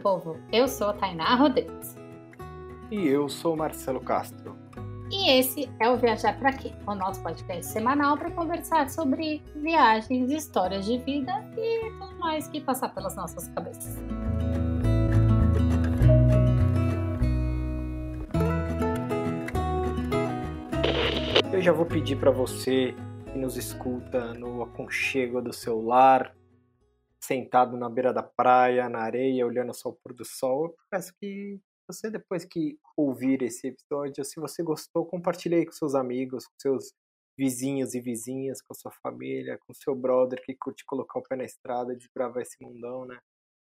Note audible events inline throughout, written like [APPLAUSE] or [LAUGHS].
povo! Eu sou a Tainá Rodrigues. E eu sou o Marcelo Castro. E esse é o Viajar para Quê? O nosso podcast semanal para conversar sobre viagens, histórias de vida e tudo mais que passar pelas nossas cabeças. Eu já vou pedir para você que nos escuta no aconchego do seu lar, sentado na beira da praia, na areia, olhando só o pôr do sol. Eu peço que você, depois que ouvir esse episódio, se você gostou, compartilhe aí com seus amigos, com seus vizinhos e vizinhas, com sua família, com seu brother que curte colocar o pé na estrada, desbravar esse mundão, né?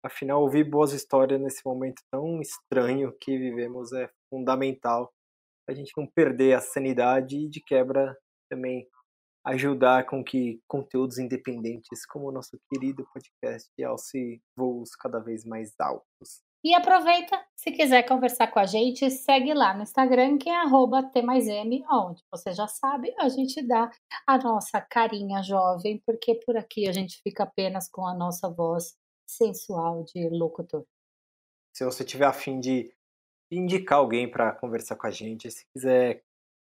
Afinal, ouvir boas histórias nesse momento tão estranho que vivemos é fundamental. A gente não perder a sanidade e, de quebra, também ajudar com que conteúdos independentes, como o nosso querido podcast, alce voos cada vez mais altos. E aproveita, se quiser conversar com a gente, segue lá no Instagram, que é arroba T+M, onde você já sabe, a gente dá a nossa carinha jovem, porque por aqui a gente fica apenas com a nossa voz sensual de locutor. Se você tiver afim de indicar alguém para conversar com a gente, se quiser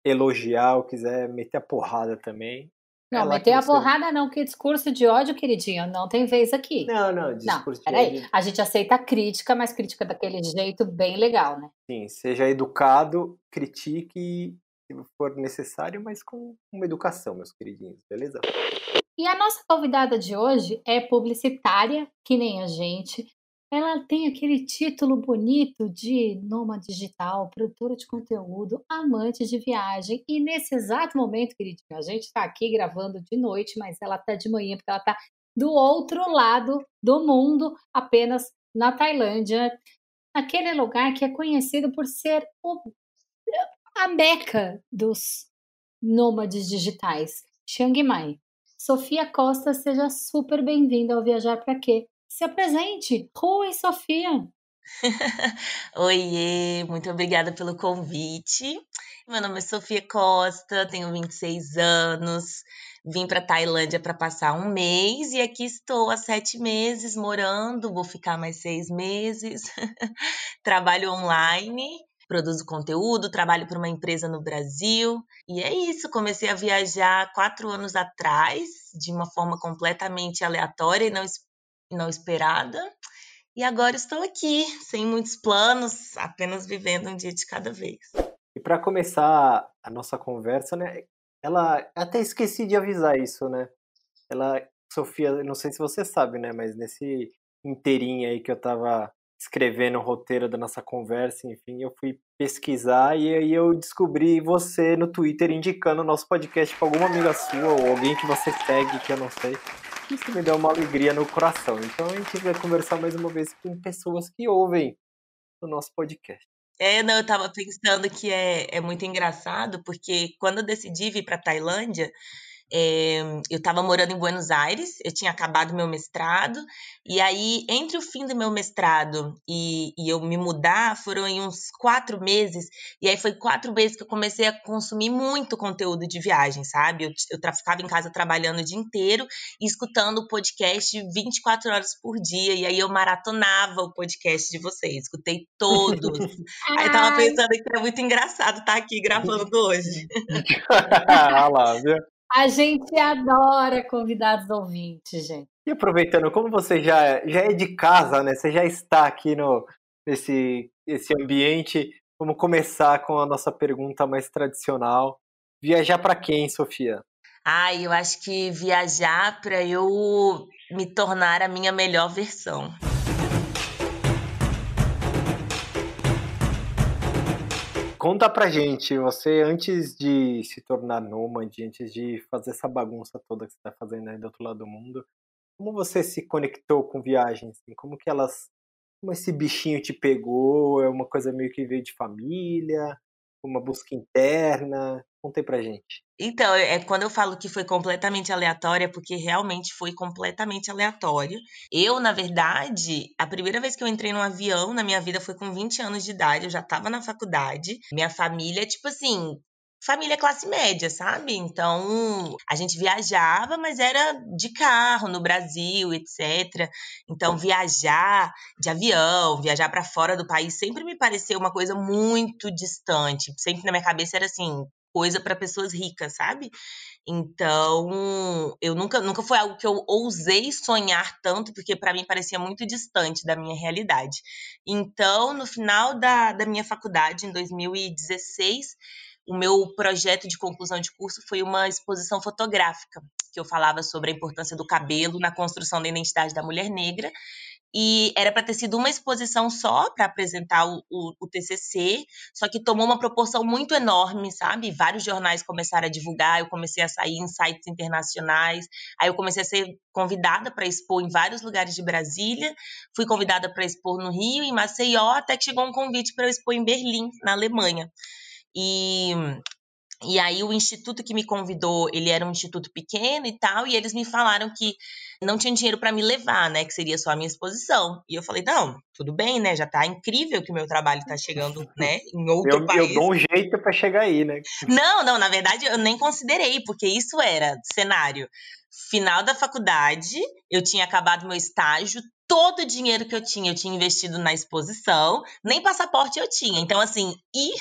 elogiar ou quiser meter a porrada também. Não, é meter a você... porrada não, que discurso de ódio, queridinho, não tem vez aqui. Não, não, discurso não, de ódio. A gente aceita a crítica, mas crítica daquele jeito bem legal, né? Sim, seja educado, critique se for necessário, mas com uma educação, meus queridinhos, beleza? E a nossa convidada de hoje é publicitária, que nem a gente, ela tem aquele título bonito de nômade digital, produtora de conteúdo, amante de viagem. E nesse exato momento, queridinho, a gente está aqui gravando de noite, mas ela está de manhã, porque ela está do outro lado do mundo, apenas na Tailândia, aquele lugar que é conhecido por ser o, a meca dos nômades digitais, Chiang Mai. Sofia Costa, seja super bem-vinda ao Viajar para Quê? Se apresente. Rui, Sofia. [LAUGHS] Oiê, muito obrigada pelo convite. Meu nome é Sofia Costa, tenho 26 anos, vim para Tailândia para passar um mês e aqui estou há sete meses morando, vou ficar mais seis meses. [LAUGHS] Trabalho online, produzo conteúdo, trabalho para uma empresa no Brasil e é isso. Comecei a viajar quatro anos atrás, de uma forma completamente aleatória e não não esperada. E agora estou aqui, sem muitos planos, apenas vivendo um dia de cada vez. E para começar a nossa conversa, né? Ela até esqueci de avisar isso, né? Ela, Sofia, não sei se você sabe, né? Mas nesse inteirinho aí que eu tava escrevendo o roteiro da nossa conversa, enfim, eu fui pesquisar e aí eu descobri você no Twitter indicando o nosso podcast para alguma amiga sua ou alguém que você segue, que eu não sei. Isso me deu uma alegria no coração. Então a gente vai conversar mais uma vez com pessoas que ouvem o nosso podcast. É, não, eu tava pensando que é, é muito engraçado, porque quando eu decidi vir para Tailândia, é, eu estava morando em Buenos Aires, eu tinha acabado meu mestrado, e aí, entre o fim do meu mestrado e, e eu me mudar, foram em uns quatro meses, e aí foi quatro meses que eu comecei a consumir muito conteúdo de viagem, sabe? Eu, eu ficava em casa trabalhando o dia inteiro e escutando o podcast 24 horas por dia, e aí eu maratonava o podcast de vocês, escutei todos. [LAUGHS] aí eu tava pensando que é muito engraçado estar aqui gravando [LAUGHS] hoje. [LAUGHS] ah lá, viu? A gente adora convidados ouvintes, gente. E aproveitando, como você já, já é de casa, né? Você já está aqui no, nesse esse ambiente, vamos começar com a nossa pergunta mais tradicional. Viajar para quem, Sofia? Ah, eu acho que viajar para eu me tornar a minha melhor versão. Conta pra gente, você antes de se tornar nômade, antes de fazer essa bagunça toda que você tá fazendo aí do outro lado do mundo, como você se conectou com viagens? Assim? Como que elas. Como esse bichinho te pegou? É uma coisa meio que veio de família? Uma busca interna? Conta aí pra gente. Então, é, é quando eu falo que foi completamente aleatória, é porque realmente foi completamente aleatório. Eu, na verdade, a primeira vez que eu entrei num avião na minha vida foi com 20 anos de idade, eu já estava na faculdade. Minha família, tipo assim, família classe média, sabe? Então, a gente viajava, mas era de carro no Brasil, etc. Então, viajar de avião, viajar para fora do país sempre me pareceu uma coisa muito distante. Sempre na minha cabeça era assim, coisa para pessoas ricas, sabe? Então, eu nunca, nunca foi algo que eu ousei sonhar tanto, porque para mim parecia muito distante da minha realidade. Então, no final da, da minha faculdade, em 2016, o meu projeto de conclusão de curso foi uma exposição fotográfica, que eu falava sobre a importância do cabelo na construção da identidade da mulher negra e era para ter sido uma exposição só para apresentar o, o, o, TCC, só que tomou uma proporção muito enorme, sabe? Vários jornais começaram a divulgar, eu comecei a sair em sites internacionais, aí eu comecei a ser convidada para expor em vários lugares de Brasília, fui convidada para expor no Rio, em Maceió, até que chegou um convite para eu expor em Berlim, na Alemanha. E e aí o instituto que me convidou, ele era um instituto pequeno e tal, e eles me falaram que não tinha dinheiro para me levar, né, que seria só a minha exposição. E eu falei: "Não, tudo bem, né? Já tá incrível que o meu trabalho tá chegando, [LAUGHS] né, em outro eu, país". Eu dou um jeito para chegar aí, né? [LAUGHS] Não, não, na verdade eu nem considerei, porque isso era cenário final da faculdade, eu tinha acabado meu estágio, todo o dinheiro que eu tinha, eu tinha investido na exposição, nem passaporte eu tinha. Então, assim, ir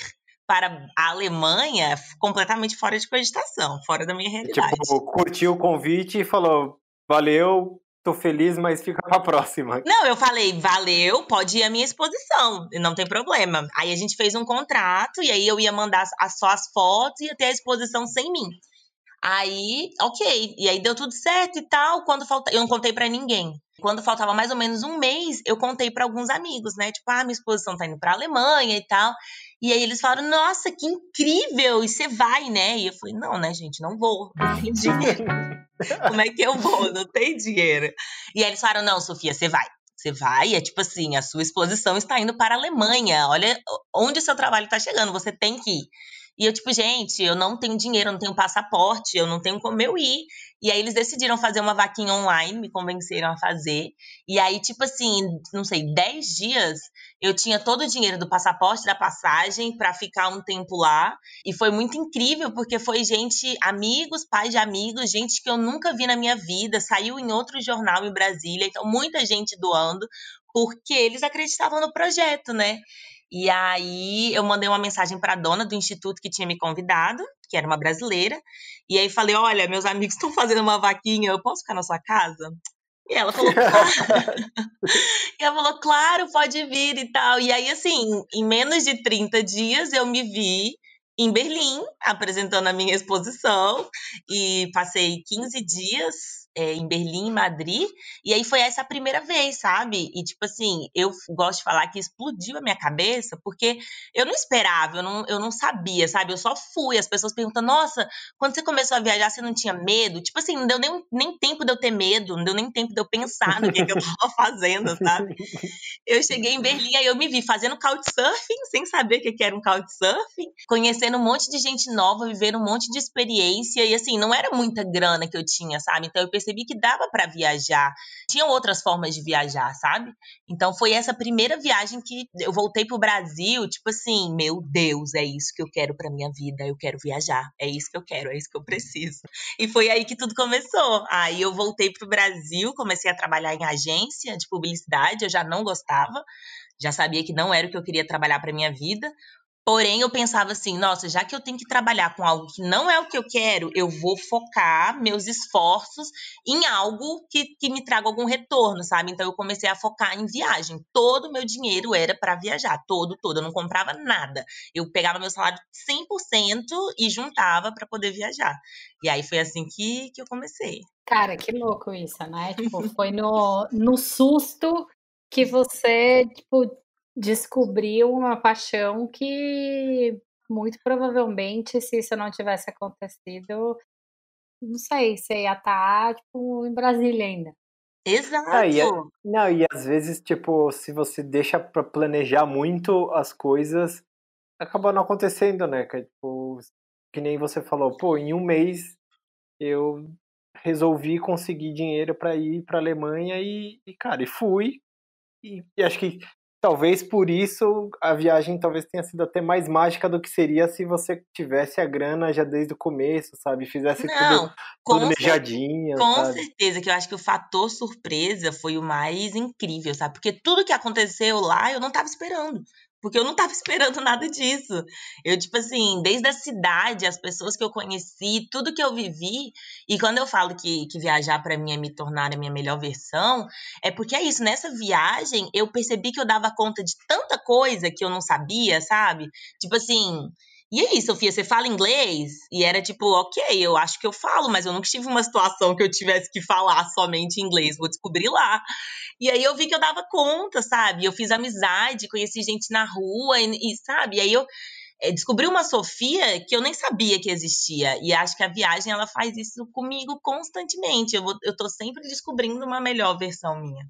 para a Alemanha completamente fora de cogitação, fora da minha realidade. Tipo, curtiu o convite e falou: valeu, tô feliz, mas fica pra próxima. Não, eu falei, valeu, pode ir à minha exposição, não tem problema. Aí a gente fez um contrato e aí eu ia mandar só as fotos e ia ter a exposição sem mim. Aí, ok. E aí deu tudo certo e tal. Quando falta... Eu não contei para ninguém. Quando faltava mais ou menos um mês, eu contei para alguns amigos, né? Tipo, ah, minha exposição tá indo pra Alemanha e tal. E aí eles falaram, nossa, que incrível! E você vai, né? E eu falei, não, né, gente, não vou, não tem [LAUGHS] dinheiro. [LAUGHS] Como é que eu vou? Não tem dinheiro. E aí eles falaram, não, Sofia, você vai. Você vai, é tipo assim, a sua exposição está indo para a Alemanha. Olha onde o seu trabalho está chegando, você tem que ir. E eu, tipo, gente, eu não tenho dinheiro, eu não tenho passaporte, eu não tenho como eu ir. E aí eles decidiram fazer uma vaquinha online, me convenceram a fazer. E aí, tipo assim, não sei, 10 dias eu tinha todo o dinheiro do passaporte, da passagem, para ficar um tempo lá. E foi muito incrível, porque foi gente, amigos, pais de amigos, gente que eu nunca vi na minha vida, saiu em outro jornal em Brasília. Então, muita gente doando, porque eles acreditavam no projeto, né? E aí eu mandei uma mensagem para a dona do instituto que tinha me convidado, que era uma brasileira, e aí falei: "Olha, meus amigos estão fazendo uma vaquinha, eu posso ficar na sua casa?" E ela falou: "Claro". [LAUGHS] e ela falou: "Claro, pode vir" e tal. E aí assim, em menos de 30 dias eu me vi em Berlim, apresentando a minha exposição, e passei 15 dias é, em Berlim, Madrid, e aí foi essa a primeira vez, sabe? E tipo assim, eu gosto de falar que explodiu a minha cabeça, porque eu não esperava, eu não, eu não sabia, sabe? Eu só fui, as pessoas perguntam, nossa, quando você começou a viajar, você não tinha medo? Tipo assim, não deu nem, nem tempo de eu ter medo, não deu nem tempo de eu pensar no que, que eu [LAUGHS] tava fazendo, sabe? Eu cheguei em Berlim, aí eu me vi fazendo couchsurfing, sem saber o que, que era um couchsurfing, conhecendo um monte de gente nova, vivendo um monte de experiência, e assim, não era muita grana que eu tinha, sabe? Então eu percebi que dava para viajar. Tinham outras formas de viajar, sabe? Então foi essa primeira viagem que eu voltei pro Brasil, tipo assim, meu Deus, é isso que eu quero para minha vida, eu quero viajar, é isso que eu quero, é isso que eu preciso. E foi aí que tudo começou. Aí eu voltei pro Brasil, comecei a trabalhar em agência de publicidade, eu já não gostava já sabia que não era o que eu queria trabalhar para minha vida. Porém, eu pensava assim, nossa, já que eu tenho que trabalhar com algo que não é o que eu quero, eu vou focar meus esforços em algo que, que me traga algum retorno, sabe? Então, eu comecei a focar em viagem. Todo o meu dinheiro era para viajar, todo, todo. Eu não comprava nada. Eu pegava meu salário 100% e juntava para poder viajar. E aí foi assim que, que eu comecei. Cara, que louco isso, né? Tipo, foi no, no susto que você, tipo, descobriu uma paixão que muito provavelmente, se isso não tivesse acontecido, não sei, você ia estar, tá, tipo, em Brasília ainda. Exato. Ah, e, não, e às vezes, tipo, se você deixa pra planejar muito as coisas, acaba não acontecendo, né? Que, tipo, que nem você falou, pô, em um mês eu resolvi conseguir dinheiro para ir para Alemanha e, e, cara, e fui. E, e acho que talvez por isso a viagem talvez tenha sido até mais mágica do que seria se você tivesse a grana já desde o começo, sabe? Fizesse Não, tudo planejadinho. Com sabe? certeza, que eu acho que o fator surpresa foi o mais incrível, sabe? Porque tudo que aconteceu lá eu não estava esperando. Porque eu não estava [LAUGHS] esperando nada disso. Eu, tipo assim, desde a cidade, as pessoas que eu conheci, tudo que eu vivi. E quando eu falo que, que viajar para mim é me tornar a minha melhor versão, é porque é isso. Nessa viagem, eu percebi que eu dava conta de tanta coisa que eu não sabia, sabe? Tipo assim, e aí, Sofia, você fala inglês? E era tipo, ok, eu acho que eu falo, mas eu nunca tive uma situação que eu tivesse que falar somente inglês, vou descobrir lá. E aí eu vi que eu dava conta, sabe? Eu fiz amizade, conheci gente na rua, e, e sabe? E aí eu é, descobri uma Sofia que eu nem sabia que existia. E acho que a viagem ela faz isso comigo constantemente. Eu, vou, eu tô sempre descobrindo uma melhor versão minha.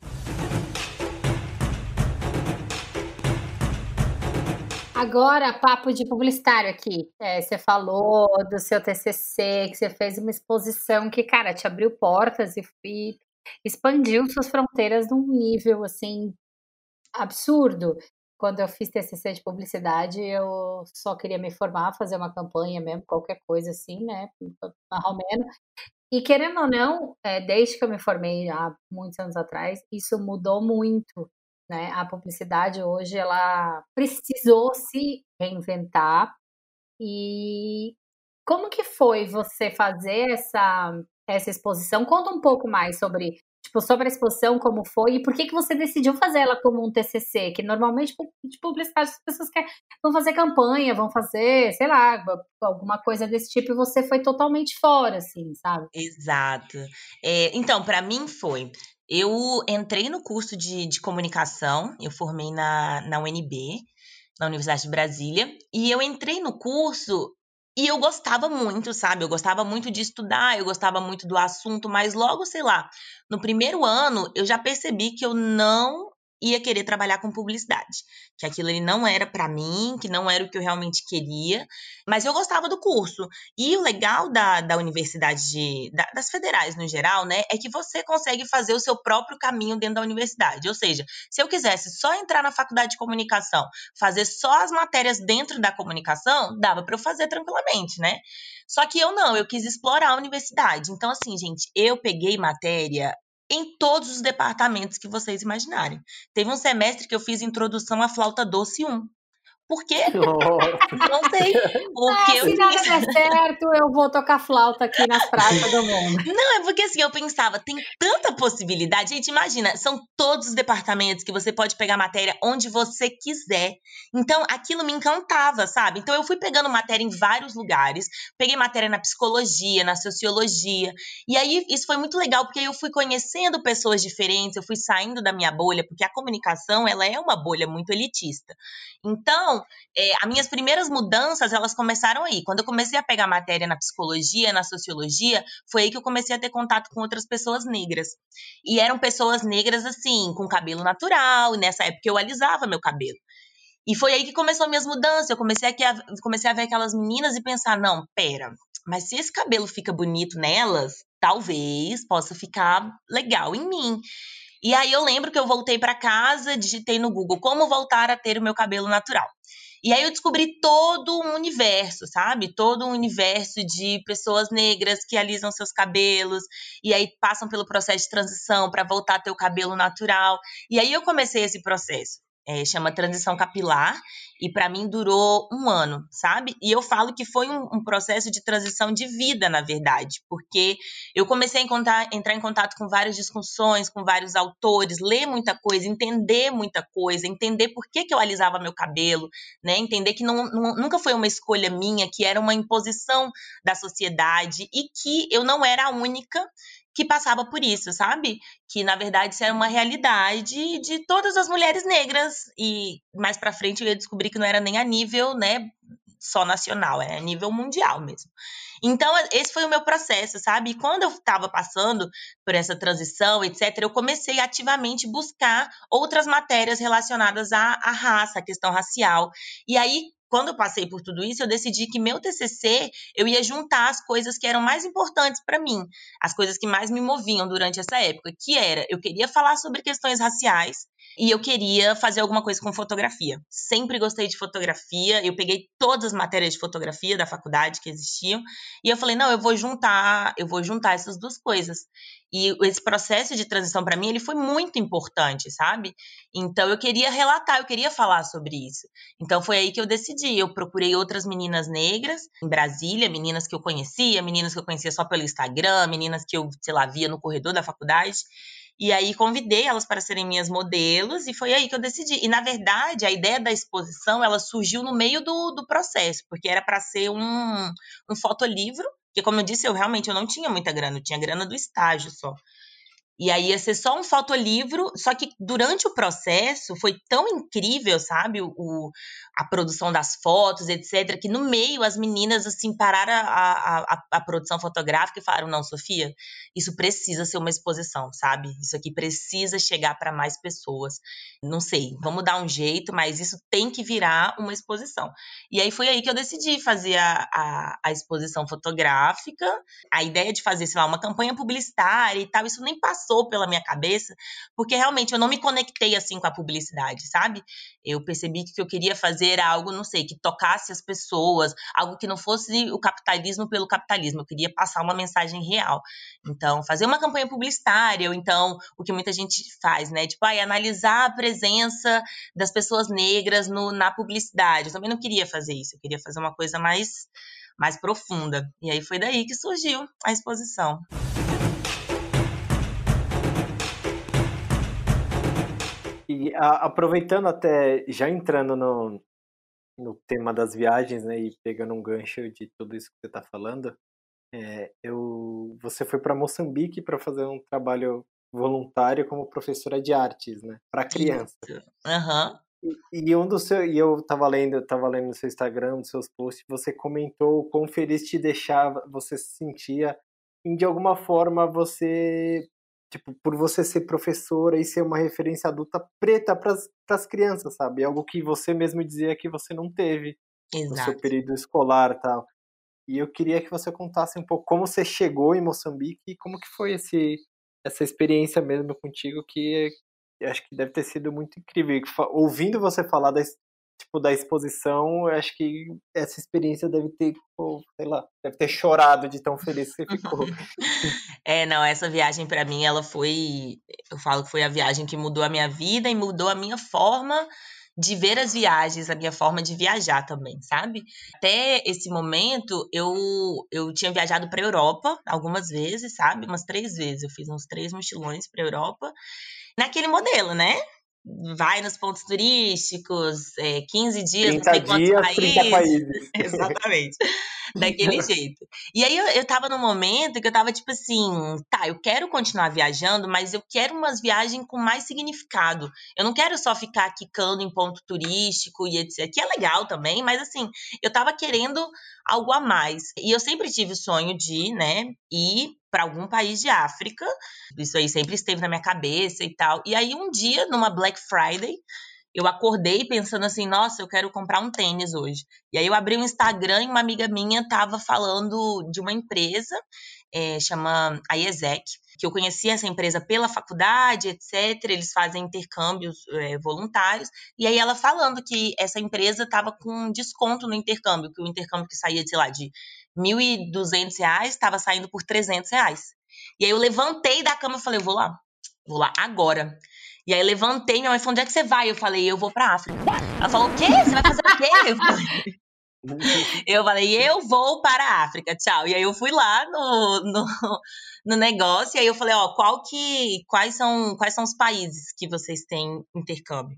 Agora, papo de publicitário aqui. É, você falou do seu TCC, que você fez uma exposição que, cara, te abriu portas e, e expandiu suas fronteiras num nível, assim, absurdo. Quando eu fiz TCC de publicidade, eu só queria me formar, fazer uma campanha mesmo, qualquer coisa assim, né, marromeno. E querendo ou não, é, desde que eu me formei há muitos anos atrás, isso mudou muito né? A publicidade hoje ela precisou se reinventar. E como que foi você fazer essa essa exposição? Conta um pouco mais sobre tipo sobre a exposição, como foi e por que que você decidiu fazer ela como um TCC, que normalmente de publicidade as pessoas querem, vão fazer campanha, vão fazer, sei lá, alguma coisa desse tipo e você foi totalmente fora, assim, sabe? Exato. É, então, para mim foi eu entrei no curso de, de comunicação, eu formei na, na UNB, na Universidade de Brasília, e eu entrei no curso e eu gostava muito, sabe? Eu gostava muito de estudar, eu gostava muito do assunto, mas logo, sei lá, no primeiro ano eu já percebi que eu não ia querer trabalhar com publicidade, que aquilo ali não era para mim, que não era o que eu realmente queria, mas eu gostava do curso. E o legal da, da universidade, de, da, das federais no geral, né, é que você consegue fazer o seu próprio caminho dentro da universidade. Ou seja, se eu quisesse só entrar na faculdade de comunicação, fazer só as matérias dentro da comunicação, dava para eu fazer tranquilamente, né? Só que eu não, eu quis explorar a universidade. Então, assim, gente, eu peguei matéria em todos os departamentos que vocês imaginarem. Teve um semestre que eu fiz introdução à flauta doce 1. Por quê? [LAUGHS] Não sei. Porque ah, eu... Se nada der certo, eu vou tocar flauta aqui nas praças do mundo. Não, é porque assim, eu pensava, tem tanta possibilidade. Gente, imagina, são todos os departamentos que você pode pegar matéria onde você quiser. Então, aquilo me encantava, sabe? Então, eu fui pegando matéria em vários lugares. Peguei matéria na psicologia, na sociologia. E aí, isso foi muito legal, porque eu fui conhecendo pessoas diferentes, eu fui saindo da minha bolha, porque a comunicação, ela é uma bolha muito elitista. Então, é, as minhas primeiras mudanças, elas começaram aí. Quando eu comecei a pegar matéria na psicologia, na sociologia, foi aí que eu comecei a ter contato com outras pessoas negras. E eram pessoas negras, assim, com cabelo natural, e nessa época eu alisava meu cabelo. E foi aí que começou minhas mudanças. Eu comecei a, comecei a ver aquelas meninas e pensar: não, pera, mas se esse cabelo fica bonito nelas, talvez possa ficar legal em mim. E aí eu lembro que eu voltei para casa, digitei no Google como voltar a ter o meu cabelo natural. E aí eu descobri todo um universo, sabe? Todo um universo de pessoas negras que alisam seus cabelos e aí passam pelo processo de transição para voltar a ter o cabelo natural. E aí eu comecei esse processo é, chama Transição Capilar, e para mim durou um ano, sabe? E eu falo que foi um, um, processo de transição de vida, na verdade, porque eu comecei a encontrar, entrar em contato com várias discussões, com vários autores, ler muita coisa, entender muita coisa, entender por que, que eu alisava meu cabelo, né? Entender que não, não, nunca foi uma escolha minha, que era uma imposição da sociedade e que eu não era a única que passava por isso, sabe? Que na verdade isso era uma realidade de todas as mulheres negras e mais para frente eu ia descobrir que não era nem a nível, né, só nacional, é a nível mundial mesmo. Então, esse foi o meu processo, sabe? E quando eu estava passando por essa transição, etc., eu comecei ativamente buscar outras matérias relacionadas à, à raça, à questão racial. E aí, quando eu passei por tudo isso, eu decidi que meu TCC eu ia juntar as coisas que eram mais importantes para mim, as coisas que mais me moviam durante essa época, que era eu queria falar sobre questões raciais, e eu queria fazer alguma coisa com fotografia. Sempre gostei de fotografia, eu peguei todas as matérias de fotografia da faculdade que existiam, e eu falei, não, eu vou juntar, eu vou juntar essas duas coisas. E esse processo de transição para mim, ele foi muito importante, sabe? Então eu queria relatar, eu queria falar sobre isso. Então foi aí que eu decidi. Eu procurei outras meninas negras em Brasília, meninas que eu conhecia, meninas que eu conhecia só pelo Instagram, meninas que eu, sei lá, via no corredor da faculdade. E aí convidei elas para serem minhas modelos e foi aí que eu decidi. E na verdade, a ideia da exposição, ela surgiu no meio do, do processo, porque era para ser um, um fotolivro porque, como eu disse, eu realmente eu não tinha muita grana, eu tinha grana do estágio só. E aí ia ser só um fotolivro, só que durante o processo foi tão incrível, sabe, o, a produção das fotos, etc., que no meio as meninas, assim, pararam a, a, a produção fotográfica e falaram, não, Sofia, isso precisa ser uma exposição, sabe? Isso aqui precisa chegar para mais pessoas. Não sei, vamos dar um jeito, mas isso tem que virar uma exposição. E aí foi aí que eu decidi fazer a, a, a exposição fotográfica, a ideia de fazer, sei lá, uma campanha publicitária e tal, isso nem passou passou pela minha cabeça, porque realmente eu não me conectei assim com a publicidade, sabe? Eu percebi que eu queria fazer algo, não sei, que tocasse as pessoas, algo que não fosse o capitalismo pelo capitalismo. Eu queria passar uma mensagem real. Então, fazer uma campanha publicitária, ou então o que muita gente faz, né? Tipo, aí, analisar a presença das pessoas negras no, na publicidade. Eu também não queria fazer isso, eu queria fazer uma coisa mais mais profunda. E aí foi daí que surgiu a exposição. E a, aproveitando até, já entrando no, no tema das viagens, né, e pegando um gancho de tudo isso que você está falando, é, eu, você foi para Moçambique para fazer um trabalho voluntário como professora de artes, né, para criança. Aham. Uhum. E, e, um dos seus, e eu estava lendo, tava lendo no seu Instagram, nos seus posts, você comentou o quão feliz te deixava, você se sentia em de alguma forma você tipo, por você ser professora e ser uma referência adulta preta para as crianças, sabe? Algo que você mesmo dizia que você não teve Exato. no seu período escolar tal. E eu queria que você contasse um pouco como você chegou em Moçambique e como que foi esse, essa experiência mesmo contigo, que acho que deve ter sido muito incrível. Ouvindo você falar da, tipo, da exposição, acho que essa experiência deve ter, pô, sei lá, deve ter chorado de tão feliz que ficou. [LAUGHS] é, não, essa viagem para mim, ela foi, eu falo que foi a viagem que mudou a minha vida e mudou a minha forma de ver as viagens, a minha forma de viajar também, sabe? Até esse momento, eu, eu tinha viajado para Europa algumas vezes, sabe? Umas três vezes. Eu fiz uns três mochilões para Europa. Naquele modelo, né? Vai nos pontos turísticos, é, 15 dias, 30 não sei dias, países. 30 países. [LAUGHS] Exatamente. Daquele jeito. E aí eu, eu tava num momento que eu tava tipo assim, tá, eu quero continuar viajando, mas eu quero umas viagens com mais significado. Eu não quero só ficar quicando em ponto turístico e etc. Que é legal também, mas assim, eu tava querendo algo a mais. E eu sempre tive o sonho de, né, ir para algum país de África. Isso aí sempre esteve na minha cabeça e tal. E aí um dia, numa Black Friday, eu acordei pensando assim, nossa, eu quero comprar um tênis hoje. E aí eu abri o um Instagram e uma amiga minha tava falando de uma empresa, é, chama a IESEC, que eu conhecia essa empresa pela faculdade, etc. Eles fazem intercâmbios é, voluntários. E aí ela falando que essa empresa estava com desconto no intercâmbio, que o intercâmbio que saía, sei lá, de 1.200 reais, estava saindo por 300 reais. E aí eu levantei da cama e falei, eu vou lá, vou lá agora. E aí levantei, minha mãe falou, onde é que você vai? Eu falei, eu vou pra África. Ela falou, o quê? Você vai fazer o quê? Eu falei, [LAUGHS] eu falei, eu vou para a África, tchau. E aí eu fui lá no, no, no negócio, e aí eu falei, ó, qual que, quais são, quais são os países que vocês têm intercâmbio?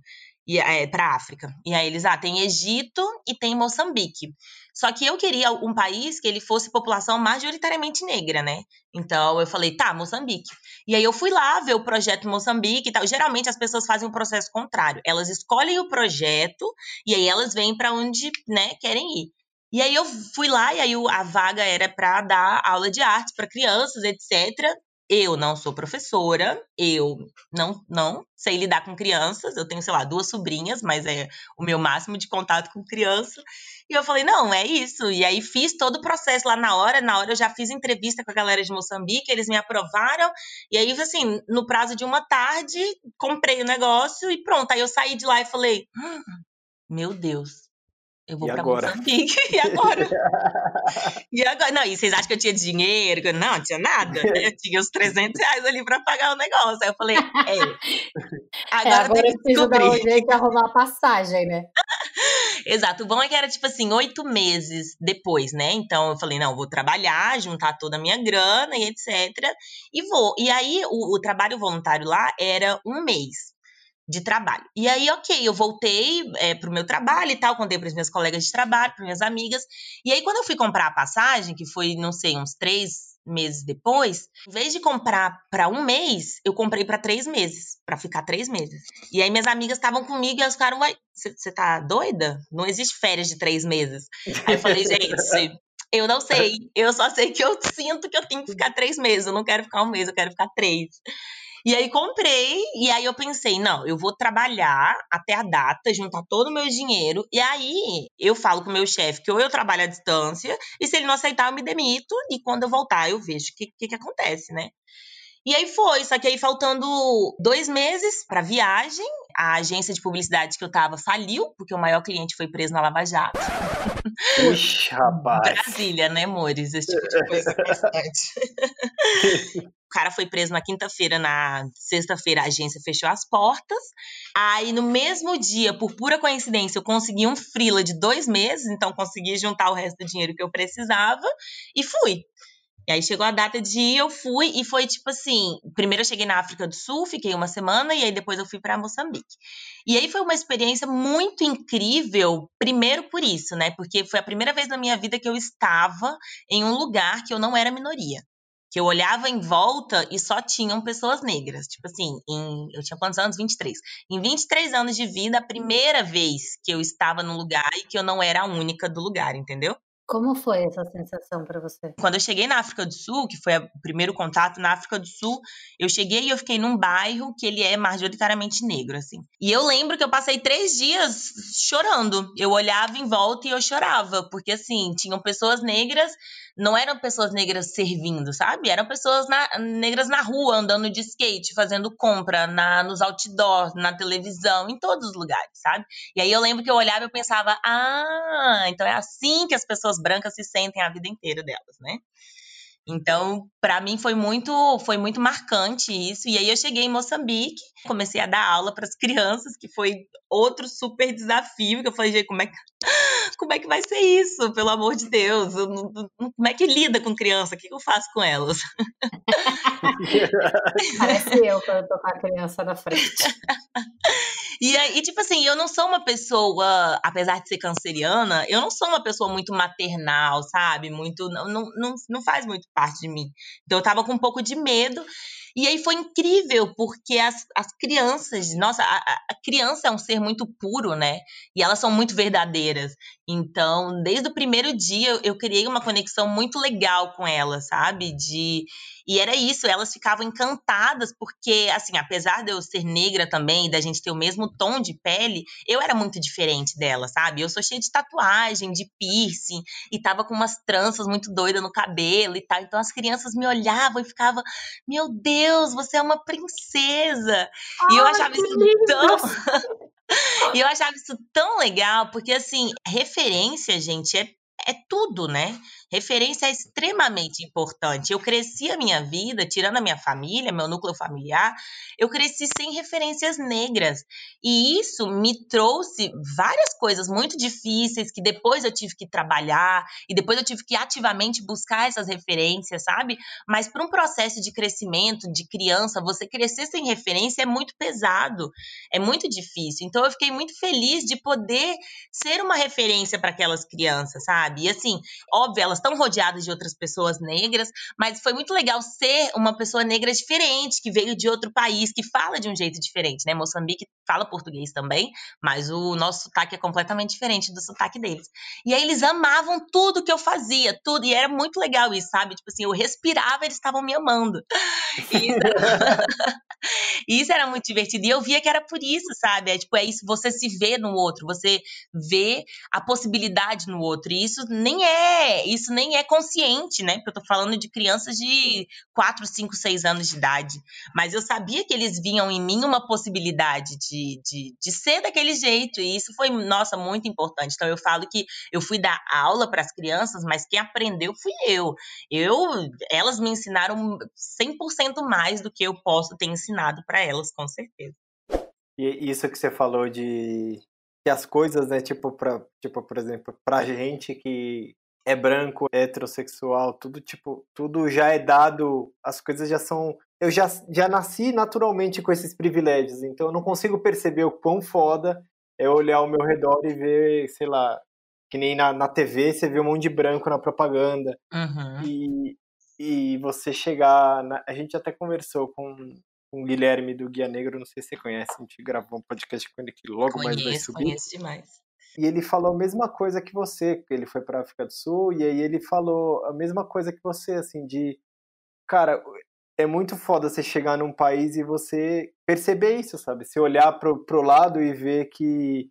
E, é, para África. E aí eles, ah, tem Egito e tem Moçambique. Só que eu queria um país que ele fosse população majoritariamente negra, né? Então eu falei, tá, Moçambique. E aí eu fui lá ver o projeto Moçambique e tal. Geralmente as pessoas fazem o um processo contrário. Elas escolhem o projeto e aí elas vêm para onde, né, querem ir. E aí eu fui lá e aí a vaga era para dar aula de arte para crianças, etc. Eu não sou professora, eu não, não sei lidar com crianças. Eu tenho, sei lá, duas sobrinhas, mas é o meu máximo de contato com criança. E eu falei, não, é isso. E aí fiz todo o processo lá na hora. Na hora eu já fiz entrevista com a galera de Moçambique, eles me aprovaram. E aí, assim, no prazo de uma tarde, comprei o negócio e pronto. Aí eu saí de lá e falei, hum, meu Deus, eu vou E pra agora? Moçambique. [LAUGHS] E agora? e agora? Não, e vocês acham que eu tinha dinheiro? Não, não tinha nada. Eu tinha os 300 reais ali pra pagar o negócio. Aí eu falei, é. [LAUGHS] É, Agora, agora tem que preciso dar um jeito de arrumar a passagem, né? [LAUGHS] Exato. O bom é que era tipo assim, oito meses depois, né? Então eu falei, não, vou trabalhar, juntar toda a minha grana e etc. E vou. E aí o, o trabalho voluntário lá era um mês de trabalho. E aí, ok, eu voltei é, pro meu trabalho e tal, contei para meus colegas de trabalho, para minhas amigas. E aí, quando eu fui comprar a passagem, que foi, não sei, uns três meses depois, em vez de comprar para um mês, eu comprei para três meses, para ficar três meses. E aí minhas amigas estavam comigo e elas ficaram, você tá doida? Não existe férias de três meses. Aí eu falei, gente, eu não sei. Eu só sei que eu sinto que eu tenho que ficar três meses. Eu não quero ficar um mês, eu quero ficar três. E aí comprei, e aí eu pensei, não, eu vou trabalhar até a data, juntar todo o meu dinheiro, e aí eu falo com o meu chefe que ou eu trabalho à distância, e se ele não aceitar, eu me demito, e quando eu voltar, eu vejo o que, que, que acontece, né? E aí foi, só que aí faltando dois meses pra viagem, a agência de publicidade que eu tava faliu, porque o maior cliente foi preso na Lava Jato. Ixi, rapaz. Brasília, né, amores? Esse tipo de coisa [LAUGHS] é bastante. [LAUGHS] O cara foi preso na quinta-feira, na sexta-feira a agência fechou as portas. Aí no mesmo dia, por pura coincidência, eu consegui um freela de dois meses, então consegui juntar o resto do dinheiro que eu precisava e fui. E aí chegou a data de ir, eu fui e foi tipo assim, primeiro eu cheguei na África do Sul, fiquei uma semana e aí depois eu fui para Moçambique. E aí foi uma experiência muito incrível, primeiro por isso, né? Porque foi a primeira vez na minha vida que eu estava em um lugar que eu não era minoria que eu olhava em volta e só tinham pessoas negras. Tipo assim, em, eu tinha quantos anos? 23. Em 23 anos de vida, a primeira vez que eu estava num lugar e que eu não era a única do lugar, entendeu? Como foi essa sensação para você? Quando eu cheguei na África do Sul, que foi o primeiro contato na África do Sul, eu cheguei e eu fiquei num bairro que ele é majoritariamente negro, assim. E eu lembro que eu passei três dias chorando. Eu olhava em volta e eu chorava, porque assim, tinham pessoas negras não eram pessoas negras servindo, sabe? Eram pessoas na, negras na rua, andando de skate, fazendo compra, na, nos outdoors, na televisão, em todos os lugares, sabe? E aí eu lembro que eu olhava e eu pensava, ah, então é assim que as pessoas brancas se sentem a vida inteira delas, né? Então, para mim foi muito, foi muito marcante isso. E aí eu cheguei em Moçambique, comecei a dar aula para as crianças, que foi outro super desafio, que eu falei, gente, como é que [GASPS] como é que vai ser isso, pelo amor de Deus? Não- como é que lida com criança? O que eu faço com elas? [LAUGHS] Parece eu quando eu tô com a criança na frente. [LAUGHS] E aí, tipo assim, eu não sou uma pessoa, apesar de ser canceriana, eu não sou uma pessoa muito maternal, sabe? Muito. Não, não, não faz muito parte de mim. Então eu tava com um pouco de medo. E aí foi incrível, porque as, as crianças, nossa, a, a- criança é um ser muito puro, né? E elas são muito verdadeiras. Então, desde o primeiro dia, eu, eu criei uma conexão muito legal com elas, sabe? De. E era isso, elas ficavam encantadas, porque, assim, apesar de eu ser negra também, da gente ter o mesmo tom de pele, eu era muito diferente dela, sabe? Eu sou cheia de tatuagem, de piercing, e tava com umas tranças muito doidas no cabelo e tal. Então as crianças me olhavam e ficavam, meu Deus, você é uma princesa! e eu achava isso lindo! tão. [LAUGHS] e eu achava isso tão legal, porque, assim, referência, gente, é, é tudo, né? Referência é extremamente importante. Eu cresci a minha vida, tirando a minha família, meu núcleo familiar, eu cresci sem referências negras. E isso me trouxe várias coisas muito difíceis que depois eu tive que trabalhar e depois eu tive que ativamente buscar essas referências, sabe? Mas para um processo de crescimento de criança, você crescer sem referência é muito pesado, é muito difícil. Então eu fiquei muito feliz de poder ser uma referência para aquelas crianças, sabe? E assim, óbvio, elas estão rodeadas de outras pessoas negras, mas foi muito legal ser uma pessoa negra diferente, que veio de outro país, que fala de um jeito diferente, né? Moçambique fala português também, mas o nosso sotaque é completamente diferente do sotaque deles. E aí eles amavam tudo que eu fazia, tudo, e era muito legal isso, sabe? Tipo assim, eu respirava, eles estavam me amando. [LAUGHS] E, E [LAUGHS] isso era muito divertido. E eu via que era por isso, sabe? É tipo, é isso, você se vê no outro, você vê a possibilidade no outro. E isso nem é, isso nem é consciente, né? Porque eu tô falando de crianças de 4, 5, 6 anos de idade. Mas eu sabia que eles viam em mim uma possibilidade de, de, de ser daquele jeito. E isso foi, nossa, muito importante. Então eu falo que eu fui dar aula para as crianças, mas quem aprendeu fui eu. Eu, elas me ensinaram 100% mais do que eu posso ter ensinado para elas, com certeza. E isso que você falou de que as coisas, né, tipo, pra, tipo por exemplo, pra gente que é branco, heterossexual, tudo tipo, tudo já é dado, as coisas já são. Eu já, já nasci naturalmente com esses privilégios, então eu não consigo perceber o quão foda é olhar ao meu redor e ver, sei lá, que nem na, na TV você vê um monte de branco na propaganda. Uhum. E, e você chegar. Na, a gente até conversou com, com o Guilherme do Guia Negro, não sei se você conhece, a gente gravou um podcast com ele que logo conheço, mais vai subir. Conheço demais. E ele falou a mesma coisa que você, ele foi para África do Sul, e aí ele falou a mesma coisa que você, assim, de. Cara, é muito foda você chegar num país e você perceber isso, sabe? Você olhar pro, pro lado e ver que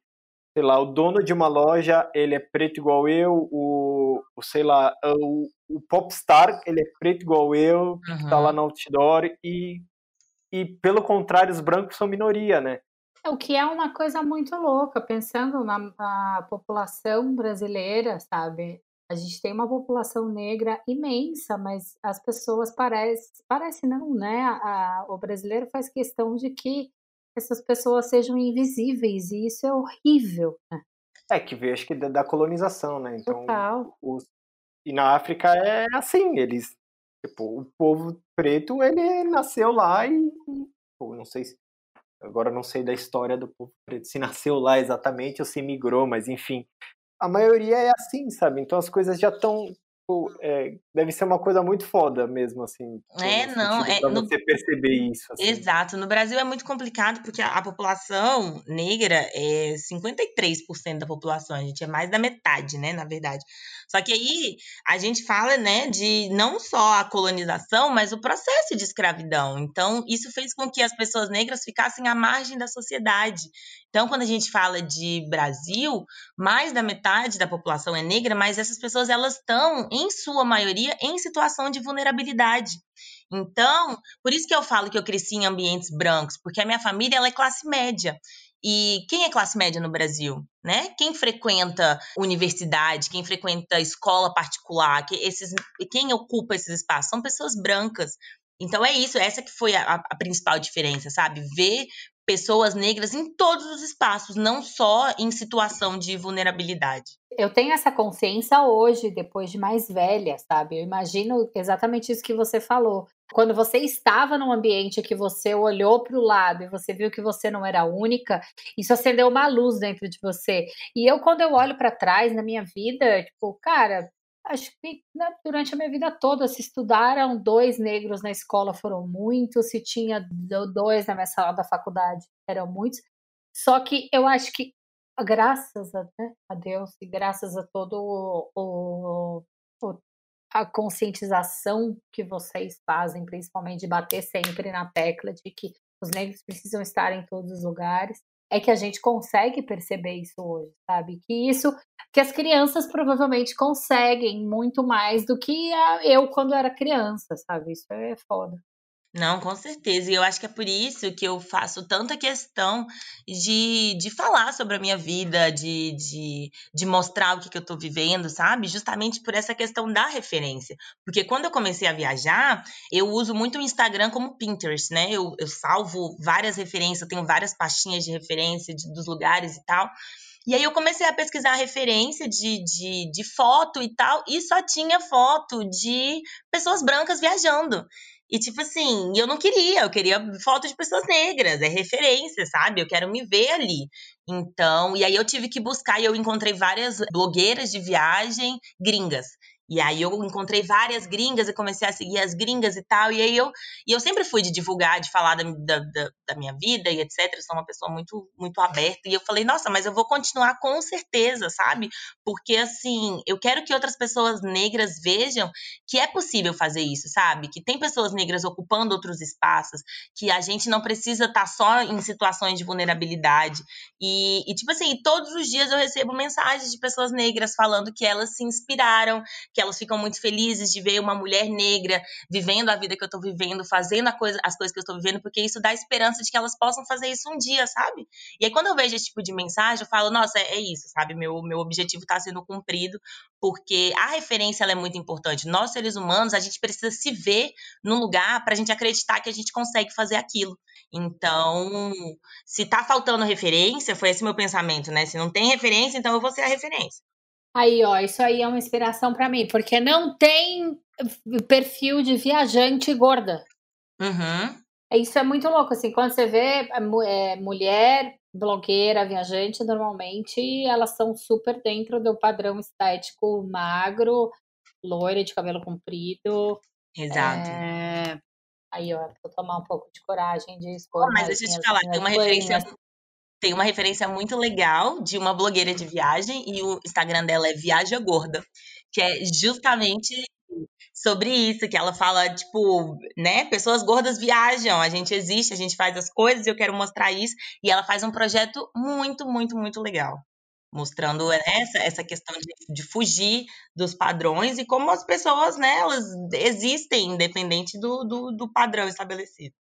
sei lá, o dono de uma loja, ele é preto igual eu, o, o sei lá, o, o popstar, ele é preto igual eu, uhum. que tá lá no outdoor, e, e pelo contrário, os brancos são minoria, né? O que é uma coisa muito louca, pensando na, na população brasileira, sabe? A gente tem uma população negra imensa, mas as pessoas parecem, parece não, né? A, o brasileiro faz questão de que essas pessoas sejam invisíveis, e isso é horrível. Né? É, que veio, acho que da, da colonização, né? Então, Total. Os, e na África é assim, eles, tipo, o povo preto, ele nasceu lá e, pô, não sei se, agora não sei da história do povo preto, se nasceu lá exatamente ou se migrou, mas enfim, a maioria é assim, sabe? Então as coisas já estão Tipo, é, deve ser uma coisa muito foda mesmo, assim. É, não, é. Pra no... você perceber isso. Assim. Exato. No Brasil é muito complicado porque a, a, população negra é 53% da população, a gente é mais da metade, né, na verdade. Só que aí a gente fala, né, de não só a colonização, mas o processo de escravidão. Então, isso fez com que as pessoas negras ficassem à margem da sociedade. Então, quando a gente fala de Brasil, mais da metade da população é negra, mas essas pessoas elas estão, em sua maioria, em situação de vulnerabilidade. Então, por isso que eu falo que eu cresci em ambientes brancos, porque a minha família ela é classe média. E quem é classe média no Brasil? Né? Quem frequenta universidade, quem frequenta escola particular, que esses, quem ocupa esses espaços são pessoas brancas. Então é isso, essa que foi a, a, principal diferença, sabe? Ver pessoas negras em todos os espaços, não só em situação de vulnerabilidade. Eu tenho essa consciência hoje, depois de mais velha, sabe? Eu imagino exatamente isso que você falou. Quando você estava num ambiente que você olhou para o lado e você viu que você não era única, isso acendeu uma luz dentro de você. E eu, quando eu olho para trás na minha vida, tipo, cara, acho que né, durante a minha vida toda, se estudaram dois negros na escola, foram muitos, se tinha dois na minha sala da faculdade, eram muitos. Só que eu acho que, graças a, né, a Deus e graças a todo o, o, o, a conscientização que vocês fazem, principalmente de bater sempre na tecla de que os negros precisam estar em todos os lugares, é que a gente consegue perceber isso hoje, sabe? Que isso, que as crianças provavelmente conseguem muito mais do que eu quando era criança, sabe? Isso é foda. Não, com certeza. E eu acho que é por isso que eu faço tanta questão de, de falar sobre a minha vida, de, de, de mostrar o que, que eu estou vivendo, sabe? Justamente por essa questão da referência. Porque quando eu comecei a viajar, eu uso muito o Instagram como Pinterest, né? Eu, eu salvo várias referências, eu tenho várias pastinhas de referência de, dos lugares e tal. E aí eu comecei a pesquisar a referência de, de, de foto e tal, e só tinha foto de pessoas brancas viajando. E, tipo assim, eu não queria, eu queria foto de pessoas negras, é referência, sabe? Eu quero me ver ali. Então, e aí eu tive que buscar e eu encontrei várias blogueiras de viagem gringas. E aí eu encontrei várias gringas e comecei a seguir as gringas e tal. E aí eu, e eu sempre fui de divulgar, de falar da, da, da minha vida e etc. Eu sou uma pessoa muito, muito aberta. E eu falei, nossa, mas eu vou continuar com certeza, sabe? Porque assim, eu quero que outras pessoas negras vejam que é possível fazer isso, sabe? Que tem pessoas negras ocupando outros espaços, que a gente não precisa estar tá só em situações de vulnerabilidade. E, e tipo assim, todos os dias eu recebo mensagens de pessoas negras falando que elas se inspiraram, que elas ficam muito felizes de ver uma mulher negra vivendo a vida que eu tô vivendo, fazendo coisa, as coisas que eu tô vivendo, porque isso dá esperança de que elas possam fazer isso um dia, sabe? E aí quando eu vejo esse tipo de mensagem, eu falo, nossa, é, é isso, sabe? Meu, meu objetivo tá sendo cumprido, porque a referência é muito importante. Nós, seres humanos, a gente precisa se ver num lugar pra gente acreditar que a gente consegue fazer aquilo. Então, se tá faltando referência, foi esse meu pensamento, né? Se não tem referência, então eu vou ser a referência. Aí, ó, isso aí é uma inspiração para mim, porque não tem perfil de viajante gorda. Uhum. Isso é muito louco, assim, quando você vê é, mulher, blogueira, viajante, normalmente elas são super dentro do padrão estético magro, loira, de cabelo comprido. Exato. É... Aí, ó, vou tomar um pouco de coragem de expor. Oh, mas deixa eu te falar, tem uma referência tem uma referência muito legal de uma blogueira de viagem e o Instagram dela é Viaja Gorda, que é justamente sobre isso, que ela fala, tipo, né, pessoas gordas viajam, a gente existe, a gente faz as coisas e eu quero mostrar isso. E ela faz um projeto muito, muito, muito legal. Mostrando né, essa, essa questão de, de fugir dos padrões e como as pessoas, né, elas existem independente do, do, do padrão estabelecido.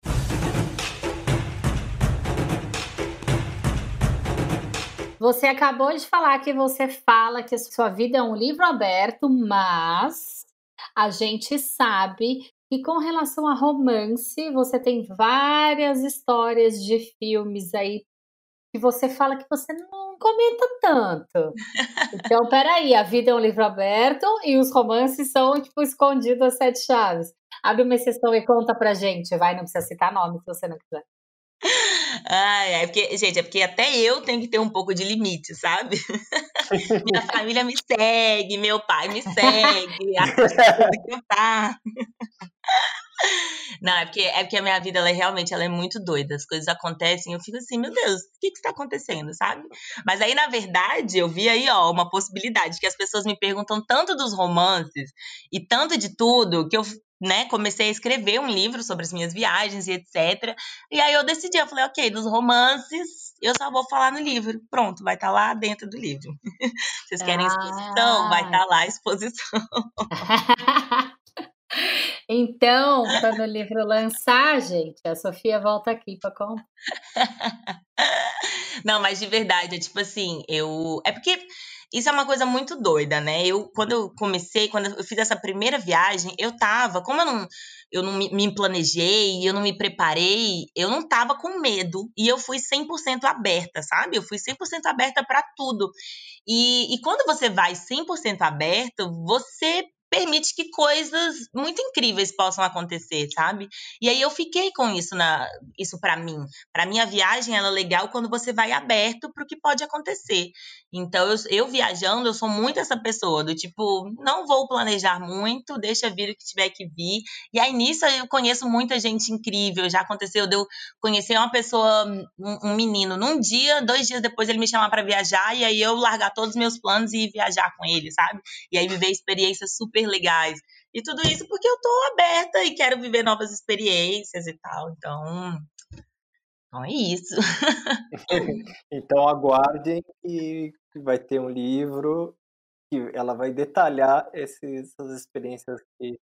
Você acabou de falar que você fala que a sua vida é um livro aberto, mas a gente sabe que com relação a romance, você tem várias histórias de filmes aí que você fala que você não comenta tanto. Então, peraí, a vida é um livro aberto e os romances são, tipo, escondidos às sete chaves. Abre uma exceção e conta pra gente, vai, não precisa citar nome se você não quiser. Ai, é porque, gente, é porque até eu tenho que ter um pouco de limite, sabe? [LAUGHS] Minha família me segue, meu pai me segue, a [LAUGHS] que eu tá. Não, é porque, é porque a minha vida, ela é, realmente, ela é muito doida. As coisas acontecem e eu fico assim, meu Deus, o que que está acontecendo, sabe? Mas aí, na verdade, eu vi aí, ó, uma possibilidade, que as pessoas me perguntam tanto dos romances e tanto de tudo, que eu né, comecei a escrever um livro sobre as minhas viagens e etc. E aí eu decidi, eu falei, ok, dos romances, eu só vou falar no livro. Pronto, vai estar tá lá dentro do livro. Vocês querem exposição? Vai estar tá lá a exposição. [LAUGHS] então, quando o livro lançar, gente, a Sofia volta aqui para comprar. [LAUGHS] Não, mas de verdade, é tipo assim, eu. É porque isso é uma coisa muito doida, né? Eu, quando eu comecei, quando eu fiz essa primeira viagem, eu tava, como eu não, eu não me, me planejei, eu não me preparei, eu não tava com medo e eu fui 100% aberta, sabe? Eu fui 100% aberta para tudo. E, e quando você vai 100% aberto, você permite que coisas muito incríveis possam acontecer, sabe? E aí eu fiquei com isso na isso para mim. Para mim a viagem ela é legal quando você vai aberto para o que pode acontecer. Então eu, eu viajando, eu sou muito essa pessoa do tipo, não vou planejar muito, deixa vir o que tiver que vir. E aí nisso eu conheço muita gente incrível. Já aconteceu de eu conhecer uma pessoa, um, um menino, num dia, dois dias depois ele me chamar para viajar e aí eu largar todos os meus planos e viajar com ele, sabe? E aí viver experiências super super legais. E tudo isso porque eu tô aberta e quero viver novas experiências e tal. Então, então é isso. [LAUGHS] então aguardem que vai ter um livro que ela vai detalhar esses, essas experiências que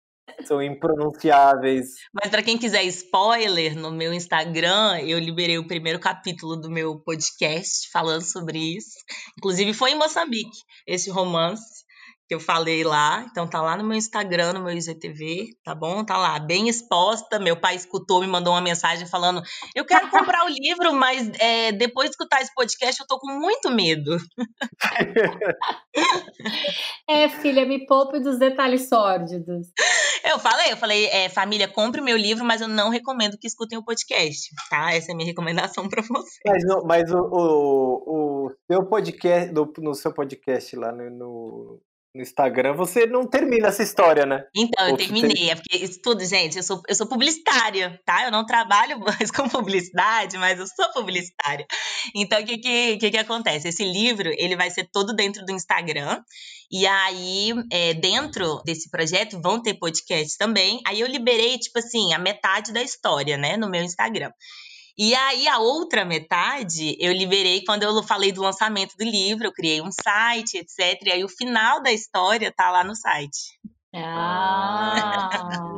são impronunciáveis. Mas para quem quiser spoiler, no meu Instagram eu liberei o primeiro capítulo do meu podcast falando sobre isso. Inclusive foi em Moçambique esse romance que eu falei lá. Então tá lá no meu Instagram, no meu IGTV, tá bom? Tá lá, bem exposta. Meu pai escutou, me mandou uma mensagem falando: Eu quero comprar o livro, mas é, depois de escutar esse podcast, eu tô com muito medo. [LAUGHS] é, filha, me poupe dos detalhes sórdidos. Eu falei, eu falei, é, família, compre meu livro, mas eu não recomendo que escutem o podcast, tá? Essa é a minha recomendação para vocês. Mas, mas o, o, o, seu podcast, no, no seu podcast lá no, no no Instagram, você não termina essa história, né? Então, eu terminei. É porque isso tudo, gente, eu sou, eu sou publicitária, tá? Eu não trabalho [LAUGHS] mais com publicidade, mas eu sou publicitária. Então, o que, que, que, que acontece? Esse livro, ele vai ser todo dentro do Instagram. E aí, é, dentro desse projeto, vão ter podcasts também. Aí eu liberei, tipo assim, a metade da história, né, no meu Instagram. E aí, a outra metade eu liberei quando eu falei do lançamento do livro, eu criei um site, etc. E aí, o final da história tá lá no site. Ah,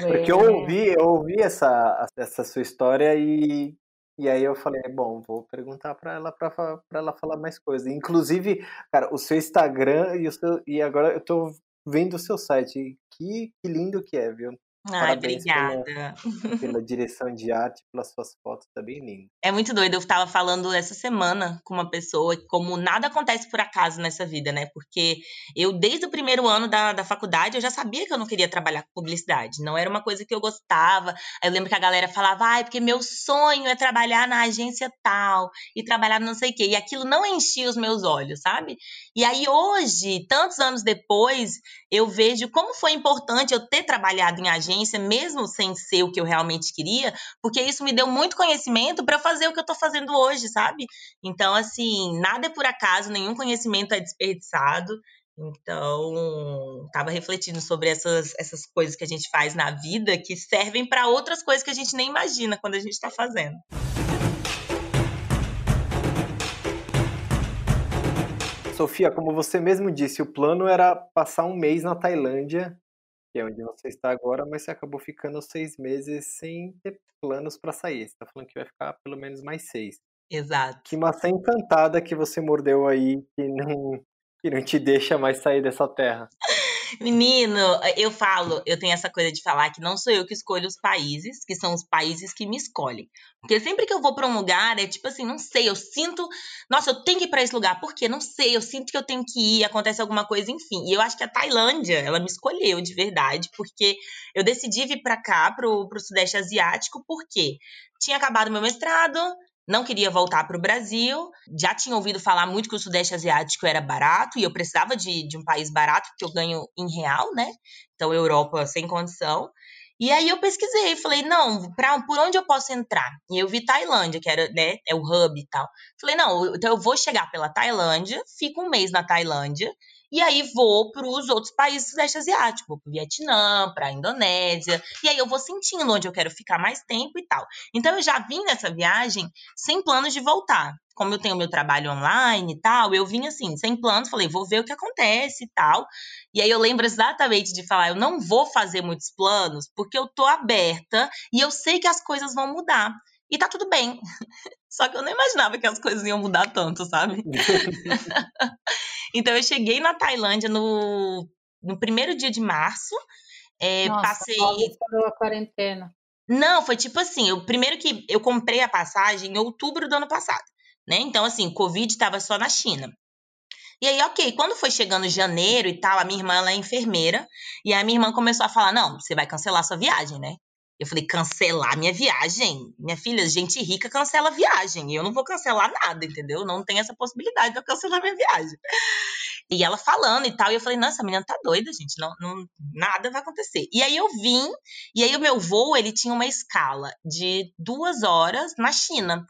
Porque eu ouvi, eu ouvi essa, essa sua história e, e aí eu falei, bom, vou perguntar para ela para ela falar mais coisas. Inclusive, cara, o seu Instagram e o seu e agora eu tô vendo o seu site. Que, que lindo que é, viu? Ai, Parabéns obrigada. Pela, pela, [LAUGHS] direção de arte, pelas suas fotos, tá bem lindo. É muito doido. Eu estava falando essa semana com uma pessoa como nada acontece por acaso nessa vida, né? Porque eu, desde o primeiro ano da, da faculdade, eu já sabia que eu não queria trabalhar com publicidade. Não era uma coisa que eu gostava. Aí eu lembro que a galera falava, ai, ah, porque meu sonho é trabalhar na agência tal e trabalhar não sei o quê. E aquilo não enchia os meus olhos, sabe? E aí hoje, tantos anos depois, eu vejo como foi importante eu ter trabalhado em agência, mesmo sem ser o que eu realmente queria, porque isso me deu muito conhecimento para fazer o que eu estou fazendo hoje, sabe? Então, assim, nada é por acaso, nenhum conhecimento é desperdiçado. Então, estava refletindo sobre essas, essas coisas que a gente faz na vida que servem para outras coisas que a gente nem imagina quando a gente está fazendo. Sofia, como você mesmo disse, o plano era passar um mês na Tailândia, que é onde você está agora, mas você acabou ficando seis meses sem ter planos para sair. Você está falando que vai ficar pelo menos mais seis. Exato. Que maçã encantada que você mordeu aí, que não, que não te deixa mais sair dessa terra. Menino, eu falo, eu tenho essa coisa de falar que não sou eu que escolho os países, que são os países que me escolhem. Porque sempre que eu vou para um lugar, é tipo assim, não sei, eu sinto, nossa, eu tenho que ir para esse lugar. Por quê? Não sei, eu sinto que eu tenho que ir, acontece alguma coisa, enfim. E eu acho que a Tailândia, ela me escolheu de verdade, porque eu decidi vir para cá, pro, pro Sudeste Asiático, porque tinha acabado meu mestrado, não queria voltar para o Brasil. Já tinha ouvido falar muito que o Sudeste Asiático era barato e eu precisava de, de um país barato, porque eu ganho em real, né? Então, Europa sem condição. E aí eu pesquisei, falei, não, pra, por onde eu posso entrar? E eu vi Tailândia, que era, né, é o hub e tal. Falei, não, então eu vou chegar pela Tailândia, fico um mês na Tailândia, e aí vou para os outros países do Sudeste Asiático, vou para o Vietnã, para a Indonésia, e aí eu vou sentindo onde eu quero ficar mais tempo e tal. Então eu já vim nessa viagem sem planos de voltar. Como eu tenho meu trabalho online e tal, eu vim assim, sem planos, falei, vou ver o que acontece e tal. E aí eu lembro exatamente de falar, eu não vou fazer muitos planos, porque eu tô aberta e eu sei que as coisas vão mudar. E tá tudo bem. [LAUGHS] Só que eu não imaginava que as coisas iam mudar tanto, sabe? [LAUGHS] então eu cheguei na Tailândia no, no primeiro dia de março. É, Nossa, passei. a quarentena. Não, foi tipo assim, o primeiro que eu comprei a passagem em outubro do ano passado, né? Então, assim, Covid estava só na China. E aí, ok, quando foi chegando janeiro e tal, a minha irmã ela é enfermeira, e a minha irmã começou a falar: não, você vai cancelar sua viagem, né? Eu falei, cancelar minha viagem? Minha filha, gente rica cancela viagem. Eu não vou cancelar nada, entendeu? Não tem essa possibilidade de eu cancelar minha viagem. E ela falando e tal, e eu falei, nossa, a menina tá doida, gente. Não, não, nada vai acontecer. E aí eu vim, e aí o meu voo, ele tinha uma escala de duas horas na China.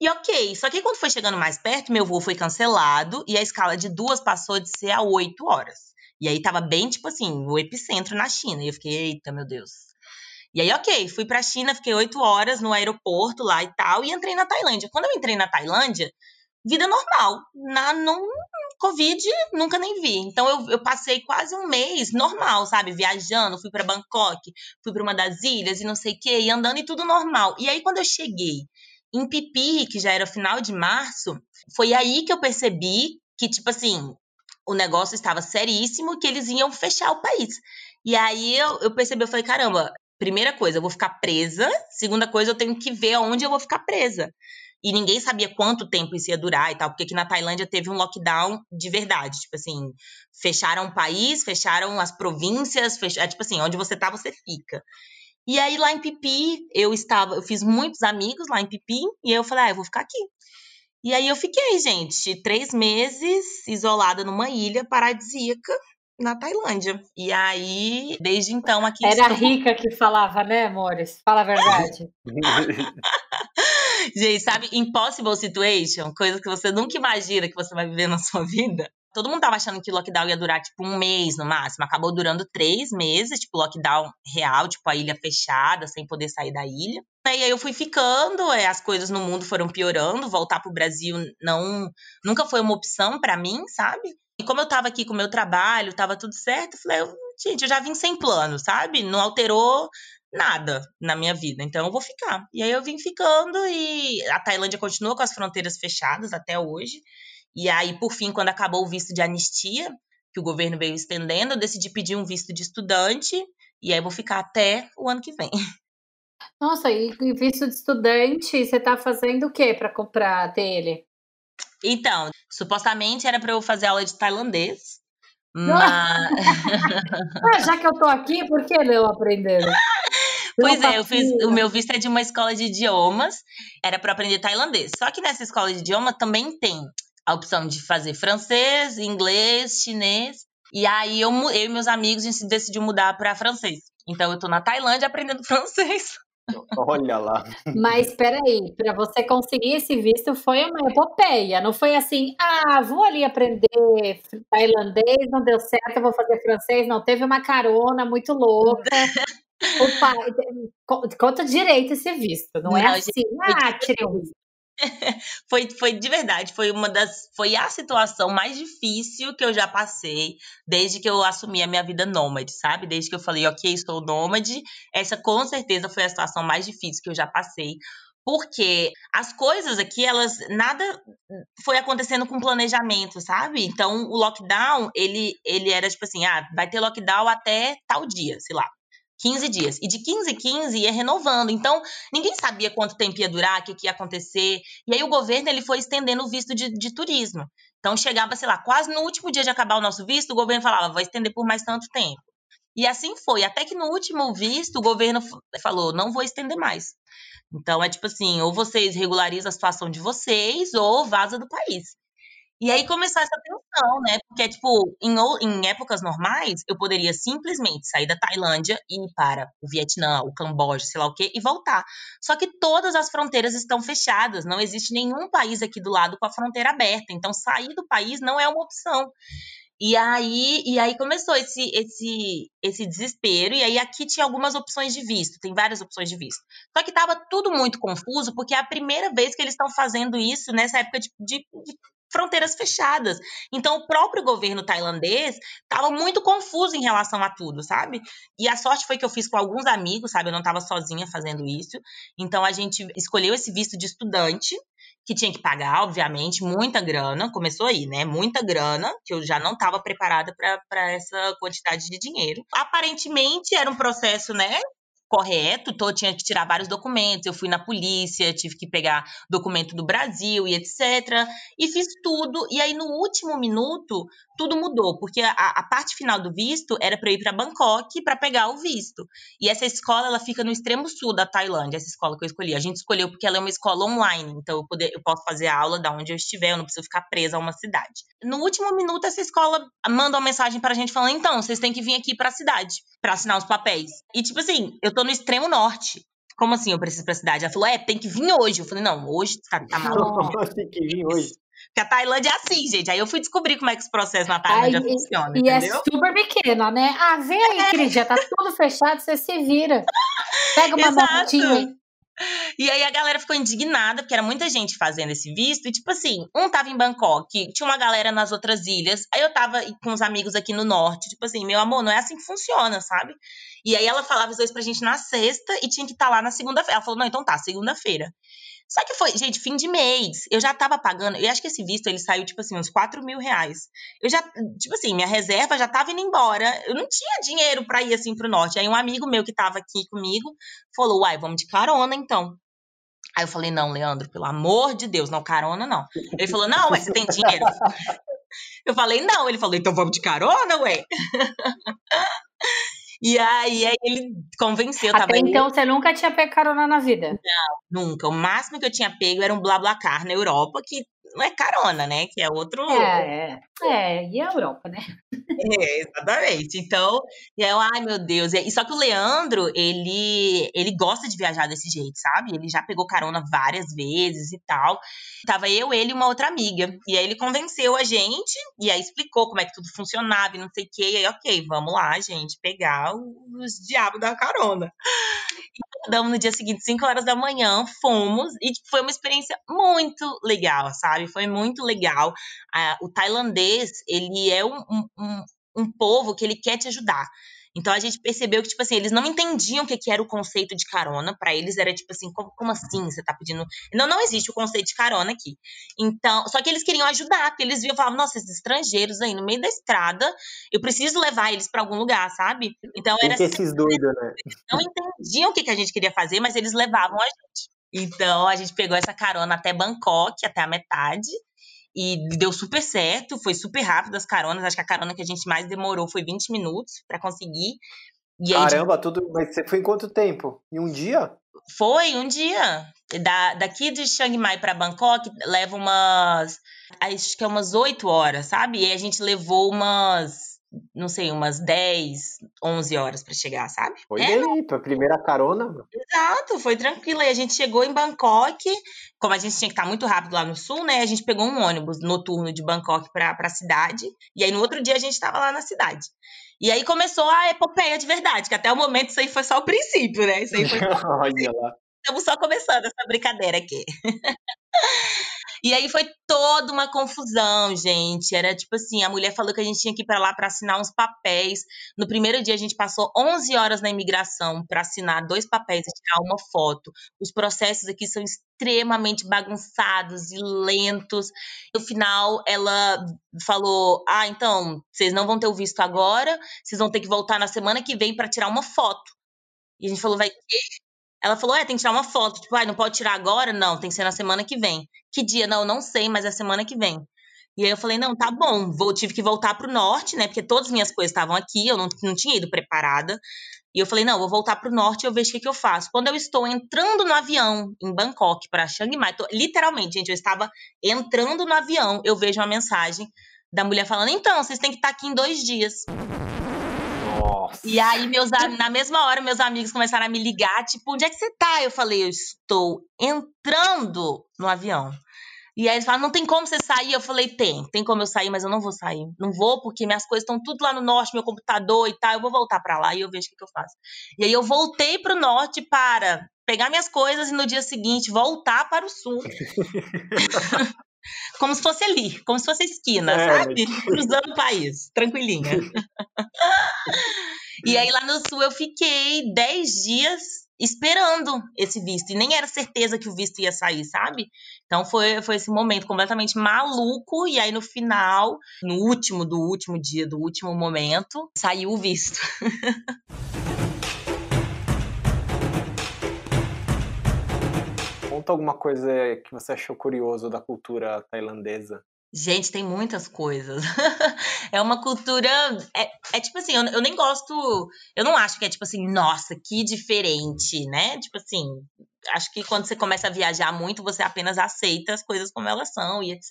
E ok, só que quando foi chegando mais perto, meu voo foi cancelado e a escala de duas passou de ser a oito horas. E aí tava bem, tipo assim, o epicentro na China. E eu fiquei, eita, meu Deus, e aí, ok, fui pra China, fiquei oito horas no aeroporto lá e tal, e entrei na Tailândia. Quando eu entrei na Tailândia, vida normal. Na, não, Covid, nunca nem vi. Então, eu, eu passei quase um mês normal, sabe? Viajando, fui para Bangkok, fui para uma das ilhas e não sei o quê, e andando e tudo normal. E aí, quando eu cheguei em Pipi, que já era final de março, foi aí que eu percebi que, tipo assim, o negócio estava seríssimo que eles iam fechar o país. E aí eu, eu percebi, eu falei, caramba, primeira coisa, eu vou ficar presa. Segunda coisa, eu tenho que ver aonde eu vou ficar presa. E ninguém sabia quanto tempo isso ia durar e tal, porque aqui na Tailândia teve um lockdown de verdade. Tipo assim, fecharam o país, fecharam as províncias, é, tipo assim, onde você tá, você fica. E aí lá em Pipi, eu estava, eu fiz muitos amigos lá em Pipi, e eu falei, ah, eu vou ficar aqui. E aí eu fiquei, gente, três meses isolada numa ilha paradisíaca na Tailândia. E aí, desde então, aqui. Era estou... rica que falava, né, amores? Fala a verdade. [LAUGHS] Gente, sabe, impossible situation, coisa que você nunca imagina que você vai viver na sua vida. Todo mundo tava achando que o lockdown ia durar, tipo, um mês no máximo. Acabou durando três meses, tipo, lockdown real, tipo, a ilha fechada, sem poder sair da ilha. E aí eu fui ficando, é, as coisas no mundo foram piorando. Voltar pro Brasil não nunca foi uma opção para mim, sabe? E como eu tava aqui com o meu trabalho, tava tudo certo, eu falei, gente, eu já vim sem plano, sabe? Não alterou nada na minha vida, então eu vou ficar. E aí eu vim ficando e a Tailândia continua com as fronteiras fechadas até hoje. E aí, por fim, quando acabou o visto de anistia, que o governo veio estendendo, eu decidi pedir um visto de estudante e aí vou ficar até o ano que vem. [LAUGHS] Nossa, e visto de estudante, você tá fazendo o que para comprar dele? Então, supostamente era para eu fazer aula de tailandês, [LAUGHS] mas. ah, já que eu tô aqui, por que não aprender? [LAUGHS] Pois é, eu fiz. O meu visto é de uma escola de idiomas, era para aprender tailandês. Só que nessa escola de idioma também tem a opção de fazer francês, inglês, chinês. E aí eu, eu e meus amigos a gente decidiu mudar para francês. Então eu tô na Tailândia aprendendo [LAUGHS] francês. [LAUGHS] Olha lá. Mas espera aí, para você conseguir esse visto foi uma epopeia, não foi assim, ah, vou ali aprender tailandês, não deu certo, eu vou fazer francês, não, teve uma carona muito louca. [LAUGHS] Opa, conta direito esse visto, não, é não é assim, gente, ah, tirei o visto. [LAUGHS] foi, foi de verdade, foi uma das. Foi a situação mais difícil que eu já passei desde que eu assumi a minha vida nômade, sabe? Desde que eu falei, ok, estou nômade. Essa com certeza foi a situação mais difícil que eu já passei. Porque as coisas aqui, elas nada foi acontecendo com planejamento, sabe? Então, o lockdown, ele, ele era tipo assim, ah, vai ter lockdown até tal dia, sei lá. 15 dias. E de 15 em 15 ia renovando. Então, ninguém sabia quanto tempo ia durar, o que, que, ia acontecer. E aí o governo ele foi estendendo o visto de, de, turismo. Então, chegava, sei lá, quase no último dia de acabar o nosso visto, o governo falava, vai estender por mais tanto tempo. E assim foi. Até que no último visto, o governo falou, não vou estender mais. Então, é tipo assim, ou vocês regularizam a situação de vocês, ou vaza do país. E aí começou essa tensão, né? Porque, tipo, em, em épocas normais, eu poderia simplesmente sair da Tailândia e ir para o Vietnã, o Camboja, sei lá o quê, e voltar. Só que todas as fronteiras estão fechadas, não existe nenhum país aqui do lado com a fronteira aberta. Então, sair do país não é uma opção. E aí, e aí começou esse, esse, esse desespero. E aí aqui tinha algumas opções de visto, tem várias opções de visto. Só que estava tudo muito confuso, porque é a primeira vez que eles estão fazendo isso nessa época de, de, de fronteiras fechadas. Então, o próprio governo tailandês estava muito confuso em relação a tudo, sabe? E a sorte foi que eu fiz com alguns amigos, sabe? Eu não estava sozinha fazendo isso. Então, a gente escolheu esse visto de estudante, que tinha que pagar, obviamente, muita grana. Começou aí, né? Muita grana, que eu já não estava preparada para essa quantidade de dinheiro. Aparentemente, era um processo, né? Correto, tô, tinha que tirar vários documentos. Eu fui na polícia, tive que pegar documento do Brasil e etc. E fiz tudo. E aí, no último minuto, tudo mudou, porque a, a parte final do visto era para ir para Bangkok para pegar o visto. E essa escola, ela fica no extremo sul da Tailândia, essa escola que eu escolhi. A gente escolheu porque ela é uma escola online, então eu, poder, eu posso fazer a aula da onde eu estiver, eu não preciso ficar presa a uma cidade. No último minuto, essa escola manda uma mensagem para a gente falando: então, vocês têm que vir aqui para a cidade para assinar os papéis. E tipo assim, eu tô no extremo norte. Como assim eu preciso pra cidade? Ela falou, é, tem que vir hoje. Eu falei, não, hoje tá, tá maluco. [LAUGHS] tem que vir hoje. Porque a Tailândia é assim, gente. Aí eu fui descobrir como é que esse processo na Tailândia Ai, funciona. E, é entendeu? é super pequena, né? Ah, vem aí, é. querida, tá tudo fechado, você se vira. Pega uma motinha. E aí a galera ficou indignada, porque era muita gente fazendo esse visto. E, tipo assim, um tava em Bangkok, tinha uma galera nas outras ilhas. Aí eu tava com os amigos aqui no norte. Tipo assim, meu amor, não é assim que funciona, sabe? E aí ela falava isso pra gente na sexta e tinha que estar tá lá na segunda-feira. Ela falou, não, então tá, segunda-feira. Só que foi, gente, fim de mês. Eu já tava pagando. Eu acho que esse visto ele saiu, tipo assim, uns 4 mil reais. Eu já, tipo assim, minha reserva já tava indo embora. Eu não tinha dinheiro para ir assim pro norte. Aí um amigo meu que tava aqui comigo falou: Uai, vamos de carona então. Aí eu falei: Não, Leandro, pelo amor de Deus, não, carona não. Ele falou: Não, ué, você tem dinheiro? [LAUGHS] Eu falei: Não. Ele falou: Então vamos de carona, ué? [LAUGHS] E aí, aí ele convenceu. Até então você nunca tinha pego carona na vida? Não, nunca. O máximo que eu tinha pego era um BlaBlaCar na Europa, que não é carona, né? Que é outro. É, é. é e a Europa, né? É, exatamente. Então, eu, ai meu Deus. E só que o Leandro, ele, ele gosta de viajar desse jeito, sabe? Ele já pegou carona várias vezes e tal. Tava eu, ele e uma outra amiga. E aí ele convenceu a gente, e aí explicou como é que tudo funcionava e não sei o quê. E aí, ok, vamos lá, gente, pegar os diabos da carona. E acordamos no dia seguinte, 5 horas da manhã, fomos, e foi uma experiência muito legal, sabe? Foi muito legal. Ah, o tailandês, ele é um, um, um povo que ele quer te ajudar. Então a gente percebeu que, tipo assim, eles não entendiam o que, que era o conceito de carona. Para eles era tipo assim, como, como, assim você tá pedindo. Não, não existe o conceito de carona aqui. Então, só que eles queriam ajudar, porque eles viam e falavam, nossa, esses estrangeiros aí no meio da estrada, eu preciso levar eles para algum lugar, sabe? Então era. Que esses doidos, né? Não entendiam o que, que a gente queria fazer, mas eles levavam a gente. Então a gente pegou essa carona até Bangkok, até a metade. E deu super certo, foi super rápido as caronas. Acho que a carona que a gente mais demorou foi 20 minutos para conseguir. E Caramba, tudo. Mas você foi em quanto tempo? Em um dia? Foi um dia. Da, daqui de Chiang Mai para Bangkok leva umas. Acho que é umas 8 horas, sabe? E a gente levou umas não sei, umas 10, 11 horas para chegar, sabe? Foi é, bem, tua primeira carona. Exato, foi tranquilo. E a gente chegou em Bangkok, como a gente tinha que estar muito rápido lá no sul, né? A gente pegou um ônibus noturno de Bangkok para a cidade. E aí no outro dia a gente estava lá na cidade. E aí começou a epopeia de verdade, que até o momento isso aí foi só o princípio, né? Isso aí foi [LAUGHS] Olha lá. Estamos só começando essa brincadeira aqui. [LAUGHS] E aí foi toda uma confusão, gente. Era tipo assim, a mulher falou que a gente tinha que ir para lá para assinar uns papéis. No primeiro dia a gente passou 11 horas na imigração para assinar dois papéis e tirar uma foto. Os processos aqui são extremamente bagunçados e lentos. No final ela falou: "Ah, então, vocês não vão ter o visto agora, vocês vão ter que voltar na semana que vem para tirar uma foto". E a gente falou: "Vai quê?" Ela falou: é, tem que tirar uma foto. Tipo, ah, não pode tirar agora? Não, tem que ser na semana que vem. Que dia? Não, não sei, mas é semana que vem. E aí eu falei: não, tá bom. Vou, tive que voltar pro norte, né? Porque todas as minhas coisas estavam aqui, eu não, não tinha ido preparada. E eu falei: não, vou voltar pro norte e eu vejo o que, que eu faço. Quando eu estou entrando no avião em Bangkok para Chiang Mai, tô, literalmente, gente, eu estava entrando no avião, eu vejo uma mensagem da mulher falando: então, vocês têm que estar aqui em dois dias. Nossa. E aí, meus, na mesma hora, meus amigos começaram a me ligar, tipo, onde é que você tá? Eu falei, eu estou entrando no avião. E aí eles falaram, não tem como você sair? Eu falei, tem, tem como eu sair, mas eu não vou sair. Não vou, porque minhas coisas estão tudo lá no norte, meu computador e tal. Eu vou voltar para lá e eu vejo o que, que eu faço. E aí eu voltei pro norte para pegar minhas coisas e no dia seguinte voltar para o sul. [LAUGHS] como se fosse ali, como se fosse esquina, é, sabe? [LAUGHS] Cruzando o país, tranquilinha. [LAUGHS] e aí lá no sul eu fiquei 10 dias esperando esse visto. E nem era certeza que o visto ia sair, sabe? Então foi, foi esse momento completamente maluco. E aí no final, no último do último dia, do último momento, saiu o visto. [LAUGHS] Conta alguma coisa que você achou curioso da cultura tailandesa. Gente, tem muitas coisas. [LAUGHS] é uma cultura. É, é tipo assim, eu, eu, nem gosto. Eu não acho que é tipo assim, nossa, que diferente, né? Tipo assim, acho que quando você começa a viajar muito, você apenas aceita as coisas como elas são e etc.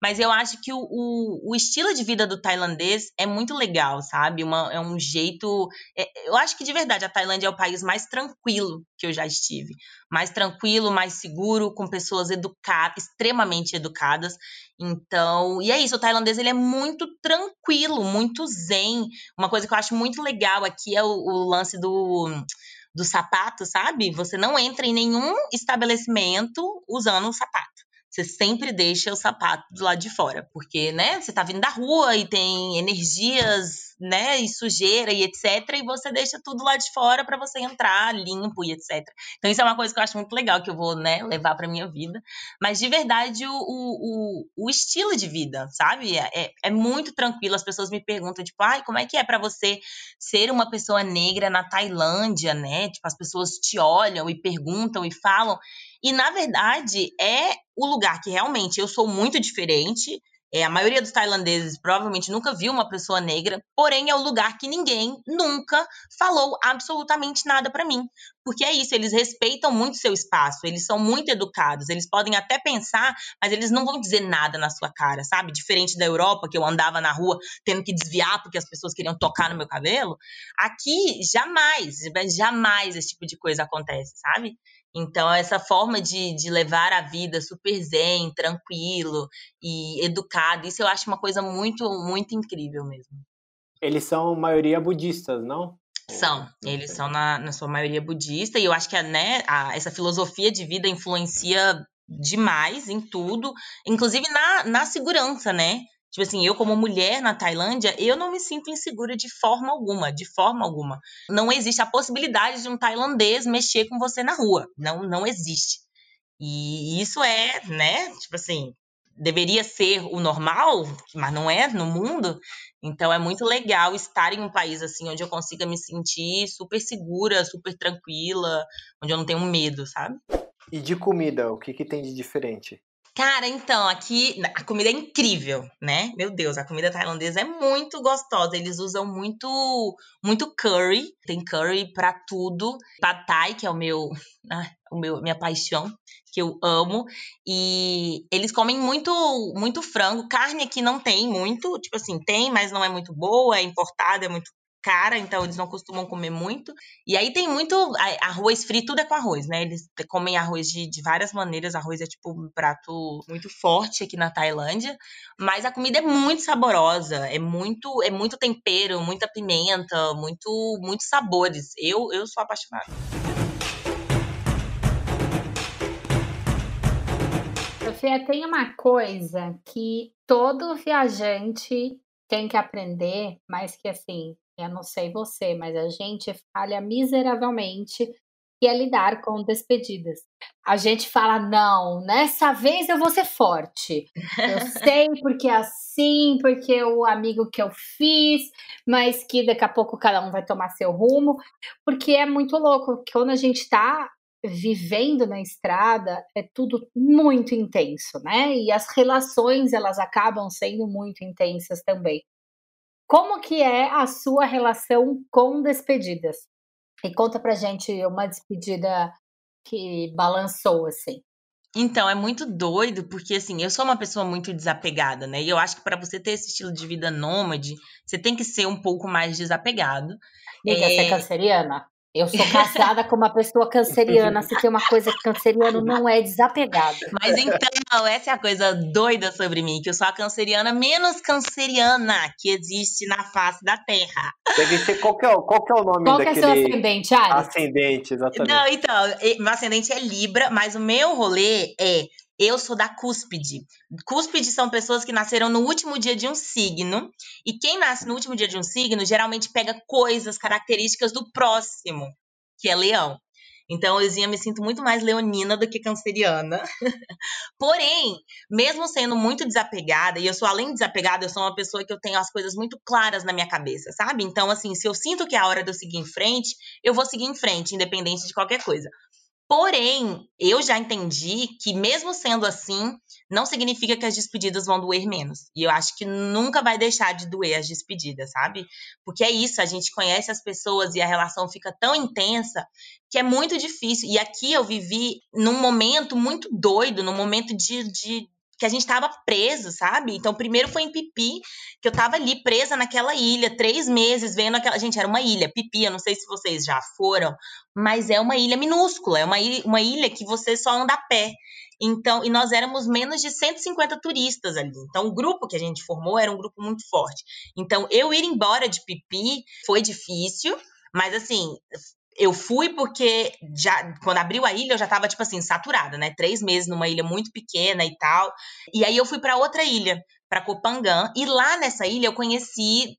Mas eu acho que o, o, o estilo de vida do tailandês é muito legal, sabe? Uma, é um jeito. É, eu acho que de verdade a Tailândia é o país mais tranquilo que eu já estive. Mais tranquilo, mais seguro, com pessoas educadas, extremamente educadas. Então, e é isso, o tailandês ele é muito tranquilo, muito zen. Uma coisa que eu acho muito legal aqui é o, o lance do do sapato, sabe? Você não entra em nenhum estabelecimento usando um sapato. Você sempre deixa o sapato do lado de fora, porque, né, você tá vindo da rua e tem energias, né, e sujeira e etc, e você deixa tudo lá de fora para você entrar limpo e etc. Então isso é uma coisa que eu acho muito legal que eu vou, né, levar para minha vida. Mas de verdade o, o, o, estilo de vida, sabe? É, é, é muito tranquilo. As pessoas me perguntam tipo, ai, como é que é para você ser uma pessoa negra na Tailândia, né? Tipo, as pessoas te olham e perguntam e falam. E na verdade é o lugar que realmente eu sou muito diferente. É, a maioria dos tailandeses provavelmente nunca viu uma pessoa negra, porém é o lugar que ninguém nunca falou absolutamente nada para mim. Porque é isso, eles respeitam muito seu espaço, eles são muito educados, eles podem até pensar, mas eles não vão dizer nada na sua cara, sabe? Diferente da Europa, que eu andava na rua tendo que desviar porque as pessoas queriam tocar no meu cabelo. Aqui, jamais, jamais esse tipo de coisa acontece, sabe? Então, essa forma de, de levar a vida super zen, tranquilo e educado, isso eu acho uma coisa muito, muito incrível mesmo. Eles são maioria budistas, não? São, eles são na, na sua maioria budista, e eu acho que a, né, a, essa filosofia de vida influencia demais em tudo, inclusive na, na segurança, né? Tipo assim, eu como mulher na Tailândia, eu não me sinto insegura de forma alguma, de forma alguma. Não existe a possibilidade de um tailandês mexer com você na rua. Não, não existe. E isso é, né, tipo assim, deveria ser o normal, mas não é no mundo. Então é muito legal estar em um país assim onde eu consiga me sentir super segura, super tranquila, onde eu não tenho medo, sabe? E de comida, o que, que tem de diferente? Cara, então, aqui a comida é incrível, né? Meu Deus, a comida tailandesa é muito gostosa. Eles usam muito muito curry, tem curry para tudo. Pad Thai, que é o meu, [LAUGHS] ah, o meu minha paixão, que eu amo, e eles comem muito muito frango. Carne aqui não tem muito, tipo assim, tem, mas não é muito boa, é importada, é muito cara, então eles não costumam comer muito. E aí tem muito arroz frito, tudo é com arroz, né? Eles comem arroz de, de várias maneiras. Arroz é tipo um prato muito forte aqui na Tailândia, mas a comida é muito saborosa, é muito é muito tempero, muita pimenta, muito muitos sabores. Eu eu sou apaixonada. Sofia, tem uma coisa que todo viajante tem que aprender, mas que assim, eu não sei você, mas a gente falha miseravelmente que é lidar com despedidas. A gente fala, não, nessa vez eu vou ser forte. Eu sei porque é assim, porque o amigo que eu fiz, mas que daqui a pouco cada um vai tomar seu rumo. Porque é muito louco, quando a gente está vivendo na estrada, é tudo muito intenso, né? E as relações, elas acabam sendo muito intensas também. Como que é a sua relação com despedidas? E conta pra gente uma despedida que balançou, assim. Então, é muito doido, porque assim, eu sou uma pessoa muito desapegada, né? E eu acho que para você ter esse estilo de vida nômade, você tem que ser um pouco mais desapegado. Amiga, é... você é canceriana? Eu sou casada com uma pessoa canceriana. Se tem uma coisa que canceriano não é desapegado. Mas então, essa é a coisa doida sobre mim, que eu sou a canceriana menos canceriana que existe na face da Terra. Deve ser qual que é, qual que é o nome qual daquele... Qual que é seu ascendente, Ares? Ascendente, exatamente. Não, então, meu ascendente é Libra, mas o meu rolê é eu sou da cúspide. Cúspide são pessoas que nasceram no último dia de um signo. E quem nasce no último dia de um signo geralmente pega coisas, características do próximo, que é leão. Então, eu me sinto muito mais leonina do que canceriana. [LAUGHS] Porém, mesmo sendo muito desapegada, e eu sou além de desapegada, eu sou uma pessoa que eu tenho as coisas muito claras na minha cabeça, sabe? Então, assim, se eu sinto que é a hora de eu seguir em frente, eu vou seguir em frente, independente de qualquer coisa. Porém, eu já entendi que, mesmo sendo assim, não significa que as despedidas vão doer menos. E eu acho que nunca vai deixar de doer as despedidas, sabe? Porque é isso, a gente conhece as pessoas e a relação fica tão intensa que é muito difícil. E aqui eu vivi num momento muito doido, num momento de, de que a gente estava preso, sabe? Então, primeiro foi em Pipi, que eu estava ali presa naquela ilha, três meses vendo aquela. Gente, era uma ilha, Pipi, eu não sei se vocês já foram, mas é uma ilha minúscula, é uma ilha, uma ilha que você só anda a pé. Então, e nós éramos menos de 150 turistas ali. Então, o grupo que a gente formou era um grupo muito forte. Então, eu ir embora de Pipi foi difícil, mas assim, eu fui porque já quando abriu a ilha eu já tava tipo assim saturada, né? Três meses numa ilha muito pequena e tal. E aí eu fui para outra ilha para Copangan. E lá nessa ilha eu conheci,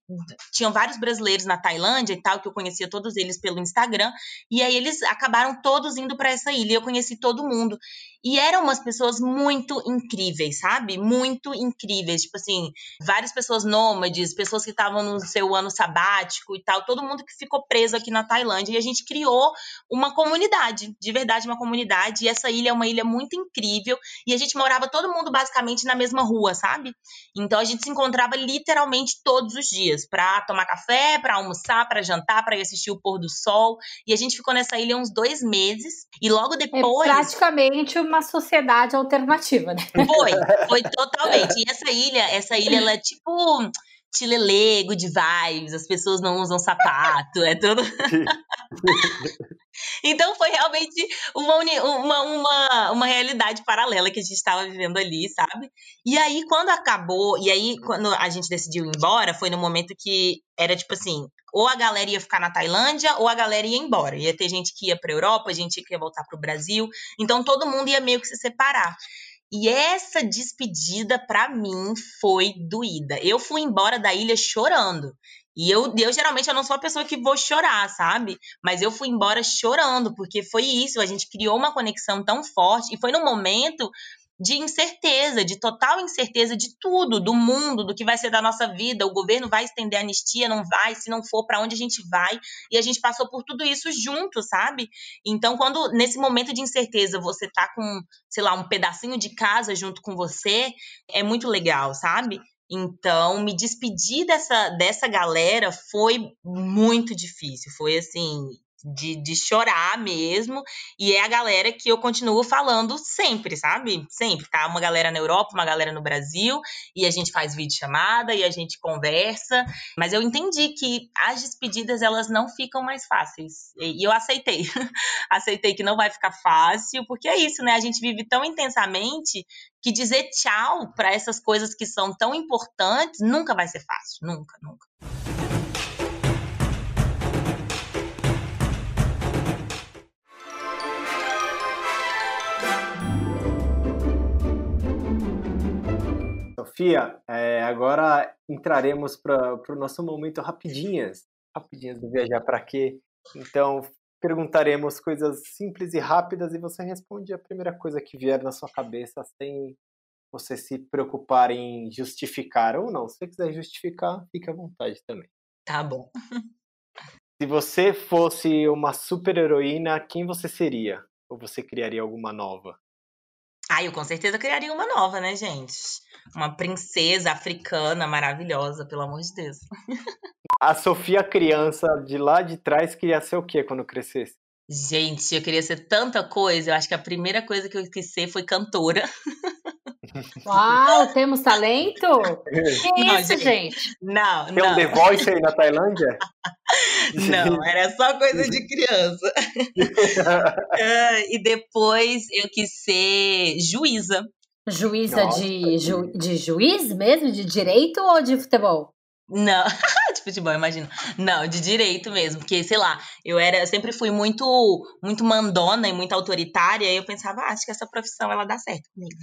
tinham vários brasileiros na Tailândia e tal, que eu conhecia todos eles pelo Instagram. E aí eles acabaram todos indo para essa ilha. Eu conheci todo mundo. E eram umas pessoas muito incríveis, sabe? Muito incríveis. Tipo assim, várias pessoas nômades, pessoas que estavam no seu ano sabático e tal. Todo mundo que ficou preso aqui na Tailândia. E a gente criou uma comunidade, de verdade, uma comunidade. E essa ilha é uma ilha muito incrível. E a gente morava todo mundo basicamente na mesma rua, sabe? Então a gente se encontrava literalmente todos os dias para tomar café, para almoçar, para jantar, para ir assistir o pôr do sol. E a gente ficou nessa ilha uns dois meses. E logo É depois. praticamente uma sociedade alternativa, né? Foi, foi totalmente. E essa ilha, essa ilha, ela é tipo Tilelê, good vibes, as pessoas não usam sapato, é tudo. [LAUGHS] Então foi realmente uma, uma, uma, uma realidade paralela que a gente estava vivendo ali, sabe? E aí, quando acabou, e aí, quando a gente decidiu ir embora, foi no momento que era tipo assim: ou a galera ia ficar na Tailândia, ou a galera ia embora. Ia ter gente que ia pra Europa, gente que ia voltar pro Brasil. Então todo mundo ia meio que se separar. E essa despedida, pra mim, foi doída. Eu fui embora da ilha chorando. E eu, eu geralmente eu não sou a pessoa que vou chorar, sabe? Mas eu fui embora chorando, porque foi isso, a gente criou uma conexão tão forte e foi num momento de incerteza, de total incerteza de tudo, do mundo, do que vai ser da nossa vida. O governo vai estender a anistia, não vai, se não for, para onde a gente vai? E a gente passou por tudo isso junto, sabe? Então, quando nesse momento de incerteza você tá com, sei lá, um pedacinho de casa junto com você, é muito legal, sabe? Então, me despedir dessa, dessa galera foi muito difícil. Foi assim, de, de chorar mesmo. E é a galera que eu continuo falando sempre, sabe? Sempre, tá? Uma galera na Europa, uma galera no Brasil, e a gente faz videochamada e a gente conversa. Mas eu entendi que as despedidas, elas não ficam mais fáceis. E eu aceitei. [LAUGHS] aceitei que não vai ficar fácil, porque é isso, né? A gente vive tão intensamente que dizer tchau para essas coisas que são tão importantes nunca vai ser fácil. Nunca, nunca. Sofia, é, agora entraremos para o nosso momento rapidinhas. Rapidinhas do Viajar para Quê? Então, perguntaremos coisas simples e rápidas e você responde a primeira coisa que vier na sua cabeça sem você se preocupar em justificar ou não. Se você quiser justificar, fique à vontade também. Tá bom. [LAUGHS] Se você fosse uma super heroína, quem você seria? Ou você criaria alguma nova? Ah, eu com certeza criaria uma nova, né, gente? Uma princesa africana maravilhosa, pelo amor de Deus. A Sofia criança de lá de trás queria ser o quê quando crescesse? Gente, eu queria ser tanta coisa. Eu acho que a primeira coisa que eu quis ser foi cantora. Uau, temos talento? Que Não, isso, gente. Não, Tem um não. The Voice aí na Tailândia? [LAUGHS] Não, era só coisa de criança. [LAUGHS] E depois eu quis ser juíza. Juíza Nossa, de, ju- de juiz mesmo? De direito ou de futebol? Não, [LAUGHS] futebol, imagina. Não, de direito mesmo, porque sei lá, eu era, eu sempre fui muito, muito mandona e muito autoritária, e eu pensava, ah, acho que essa profissão ela dá certo comigo.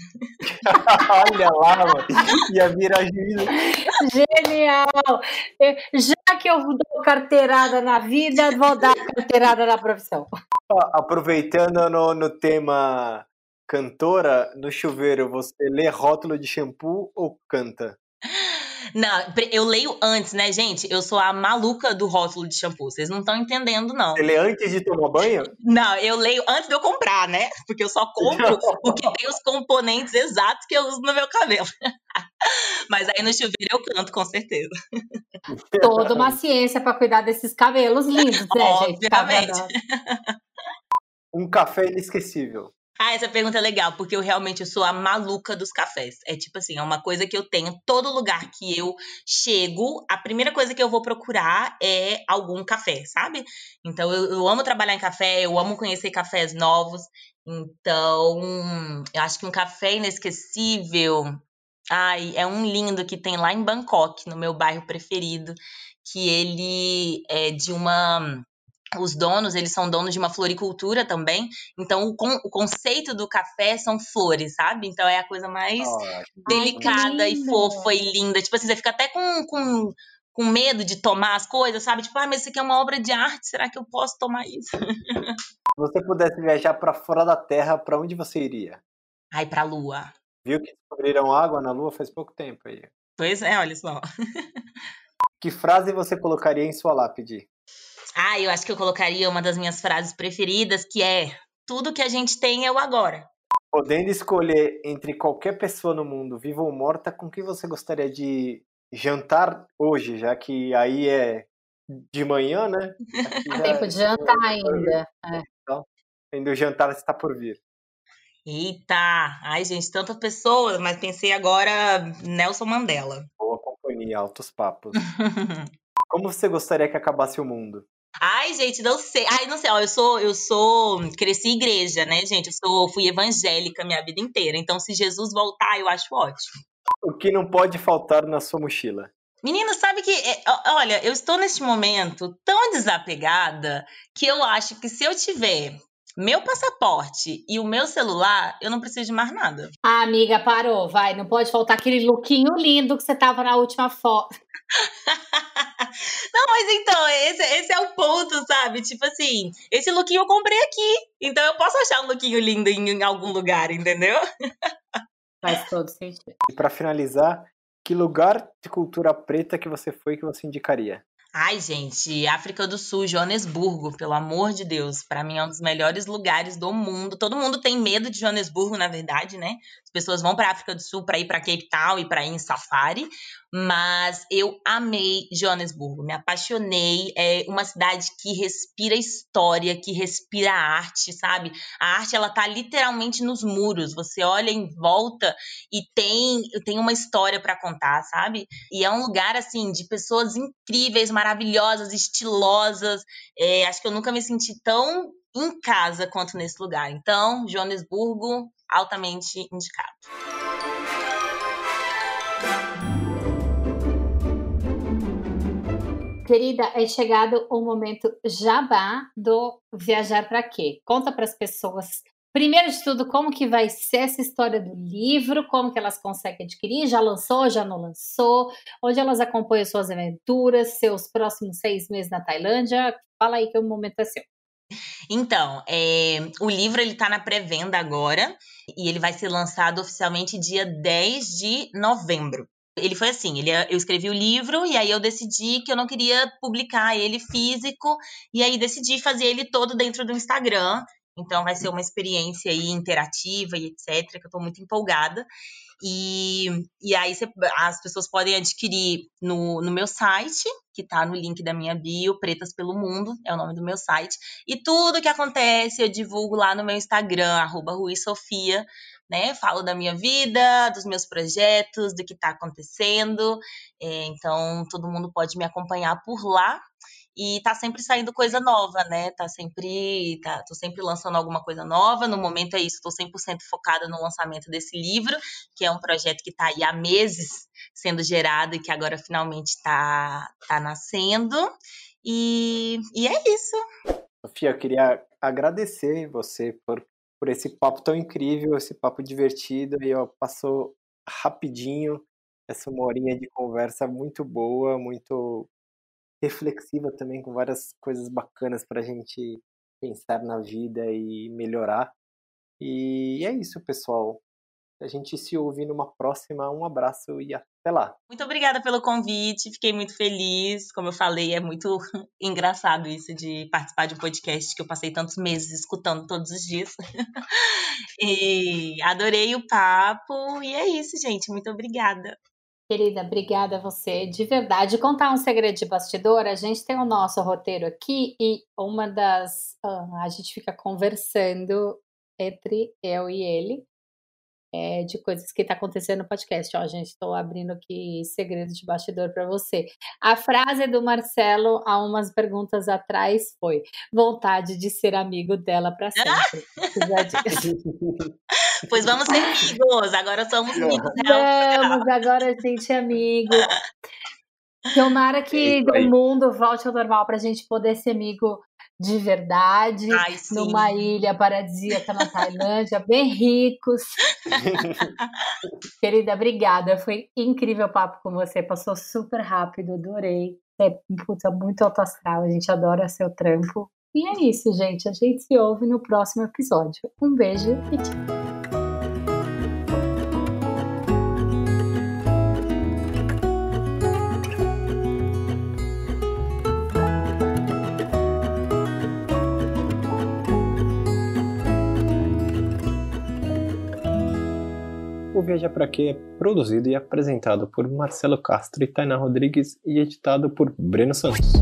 [LAUGHS] Olha lá, mano. Ia virar juíza. Genial! Já que eu dou carteirada na vida, vou dar carteirada na profissão. Aproveitando no, no tema cantora, no chuveiro, você lê rótulo de shampoo ou canta? Não, eu leio antes, né, gente? Eu sou a maluca do rótulo de shampoo, vocês não estão entendendo, não. Você lê antes de tomar banho? Não, eu leio antes de eu comprar, né? Porque eu só compro [LAUGHS] porque tem os componentes exatos que eu uso no meu cabelo. [LAUGHS] Mas aí no chuveiro eu canto, com certeza. [LAUGHS] Toda uma ciência para cuidar desses cabelos lindos, né, gente? Tá Obviamente. vendo? Um café inesquecível. Ah, essa pergunta é legal, porque eu realmente sou a maluca dos cafés. É tipo assim, é uma coisa que eu tenho. Todo lugar que eu chego, a primeira coisa que eu vou procurar é algum café, sabe? Então eu, eu amo trabalhar em café, eu amo conhecer cafés novos. Então, eu acho que um café inesquecível. Ai, é um lindo que tem lá em Bangkok, no meu bairro preferido, que ele é de uma os donos, eles são donos de uma floricultura também. Então, o, con- o conceito do café são flores, sabe? Então, é a coisa mais delicada e fofa e linda. Tipo assim, você fica até com, com, com medo de tomar as coisas, sabe? Tipo, ah, mas isso aqui é uma obra de arte, será que eu posso tomar isso? se você pudesse viajar para fora da Terra, para onde você iria? Ai, pra lua. Viu que descobriram água na Lua faz pouco tempo aí. Pois é, olha só. [LAUGHS] Que frase você colocaria em sua lápide? Ah, eu acho que eu colocaria uma das minhas frases preferidas, que é: tudo que a gente tem é o agora. Podendo escolher entre qualquer pessoa no mundo, viva ou morta, com quem você gostaria de jantar hoje, já que aí é de manhã, né? Há [LAUGHS] tempo de jantar ainda. É. Então, ainda o jantar está por vir. Eita! Ai, gente, tantas pessoas, mas pensei agora Nelson Mandela. Boa companhia, altos papos. [LAUGHS] Como você gostaria que acabasse o mundo? Ai, gente, não sei. Ai, não sei. Ó, eu sou, eu sou, cresci em igreja, né, gente? Eu sou, fui evangélica minha vida inteira. Então, se Jesus voltar, eu acho ótimo. O que não pode faltar na sua mochila? Menina, sabe que, é, olha, eu estou neste momento tão desapegada que eu acho que se eu tiver meu passaporte e o meu celular, eu não preciso de mais nada. Ah, amiga, parou, vai. Não pode faltar aquele lookinho lindo que você tava na última foto. [LAUGHS] não, mas então, esse, esse é o ponto, sabe? Tipo assim, esse lookinho eu comprei aqui. Então eu posso achar um lookinho lindo em, em algum lugar, entendeu? Faz todo sentido. E pra finalizar, que lugar de cultura preta que você foi que você indicaria? Ai, gente, África do Sul, Joanesburgo, pelo amor de Deus, para mim é um dos melhores lugares do mundo. Todo mundo tem medo de Joanesburgo, na verdade, né? As pessoas vão para África do Sul para ir para Cape Town e para ir em safari, mas eu amei Joanesburgo, me apaixonei. É uma cidade que respira história, que respira arte, sabe? A arte ela tá literalmente nos muros. Você olha em volta e tem tem uma história para contar, sabe? E é um lugar assim de pessoas incríveis, maravilhosas, estilosas. É, acho que eu nunca me senti tão em casa quanto nesse lugar. Então, Joanesburgo altamente indicado. Querida, é chegado o momento jabá do Viajar para quê? Conta para as pessoas, primeiro de tudo, como que vai ser essa história do livro, como que elas conseguem adquirir, já lançou, já não lançou, onde elas acompanham suas aventuras, seus próximos seis meses na Tailândia. Fala aí que o momento é seu. Então, é, o livro ele está na pré-venda agora e ele vai ser lançado oficialmente dia 10 de novembro. Ele foi assim, ele, eu escrevi o livro e aí eu decidi que eu não queria publicar ele físico e aí decidi fazer ele todo dentro do Instagram. Então vai ser uma experiência aí interativa e etc, que eu estou muito empolgada. E, e aí cê, as pessoas podem adquirir no, no meu site, que está no link da minha bio, Pretas pelo Mundo, é o nome do meu site. E tudo que acontece eu divulgo lá no meu Instagram, arroba Sofia né? Falo da minha vida, dos meus projetos, do que está acontecendo. É, então, todo mundo pode me acompanhar por lá. E tá sempre saindo coisa nova, né? Tá sempre, tá, tô sempre lançando alguma coisa nova. No momento é isso, estou 100% focada no lançamento desse livro, que é um projeto que está aí há meses sendo gerado e que agora finalmente está tá nascendo. E, e é isso. Sofia, eu queria agradecer você por por esse papo tão incrível, esse papo divertido e ó, passou rapidinho essa uma horinha de conversa muito boa, muito reflexiva também, com várias coisas bacanas para a gente pensar na vida e melhorar. E é isso, pessoal. A gente se ouve numa próxima. Um abraço e até lá. Muito obrigada pelo convite, fiquei muito feliz. Como eu falei, é muito [LAUGHS] engraçado isso de participar de um podcast que eu passei tantos meses escutando todos os dias. [LAUGHS] e adorei o papo. E é isso, gente. Muito obrigada. Querida, obrigada a você, de verdade. Contar um segredo de bastidor, a gente tem o nosso roteiro aqui e uma das. Uh, a gente fica conversando entre eu e ele é, de coisas que está acontecendo no podcast. Ó, gente, estou abrindo aqui segredo de bastidor para você. A frase do Marcelo há umas perguntas atrás foi: vontade de ser amigo dela para sempre. [LAUGHS] [LAUGHS] pois vamos ser amigos. Agora somos amigos. Vamos, agora a gente é amigo. Tomara que o mundo volte ao normal para a gente poder ser amigo de verdade, Ai, numa ilha paradisíaca na Tailândia, bem ricos. [LAUGHS] Querida, obrigada. Foi incrível o papo com você. Passou super rápido, adorei. É puta, muito alto astral. A gente adora seu trampo. E é isso, gente. A gente se ouve no próximo episódio. Um beijo e tchau. Viajar Pra Quê é produzido e apresentado por Marcelo Castro e Tainá Rodrigues e editado por Breno Santos.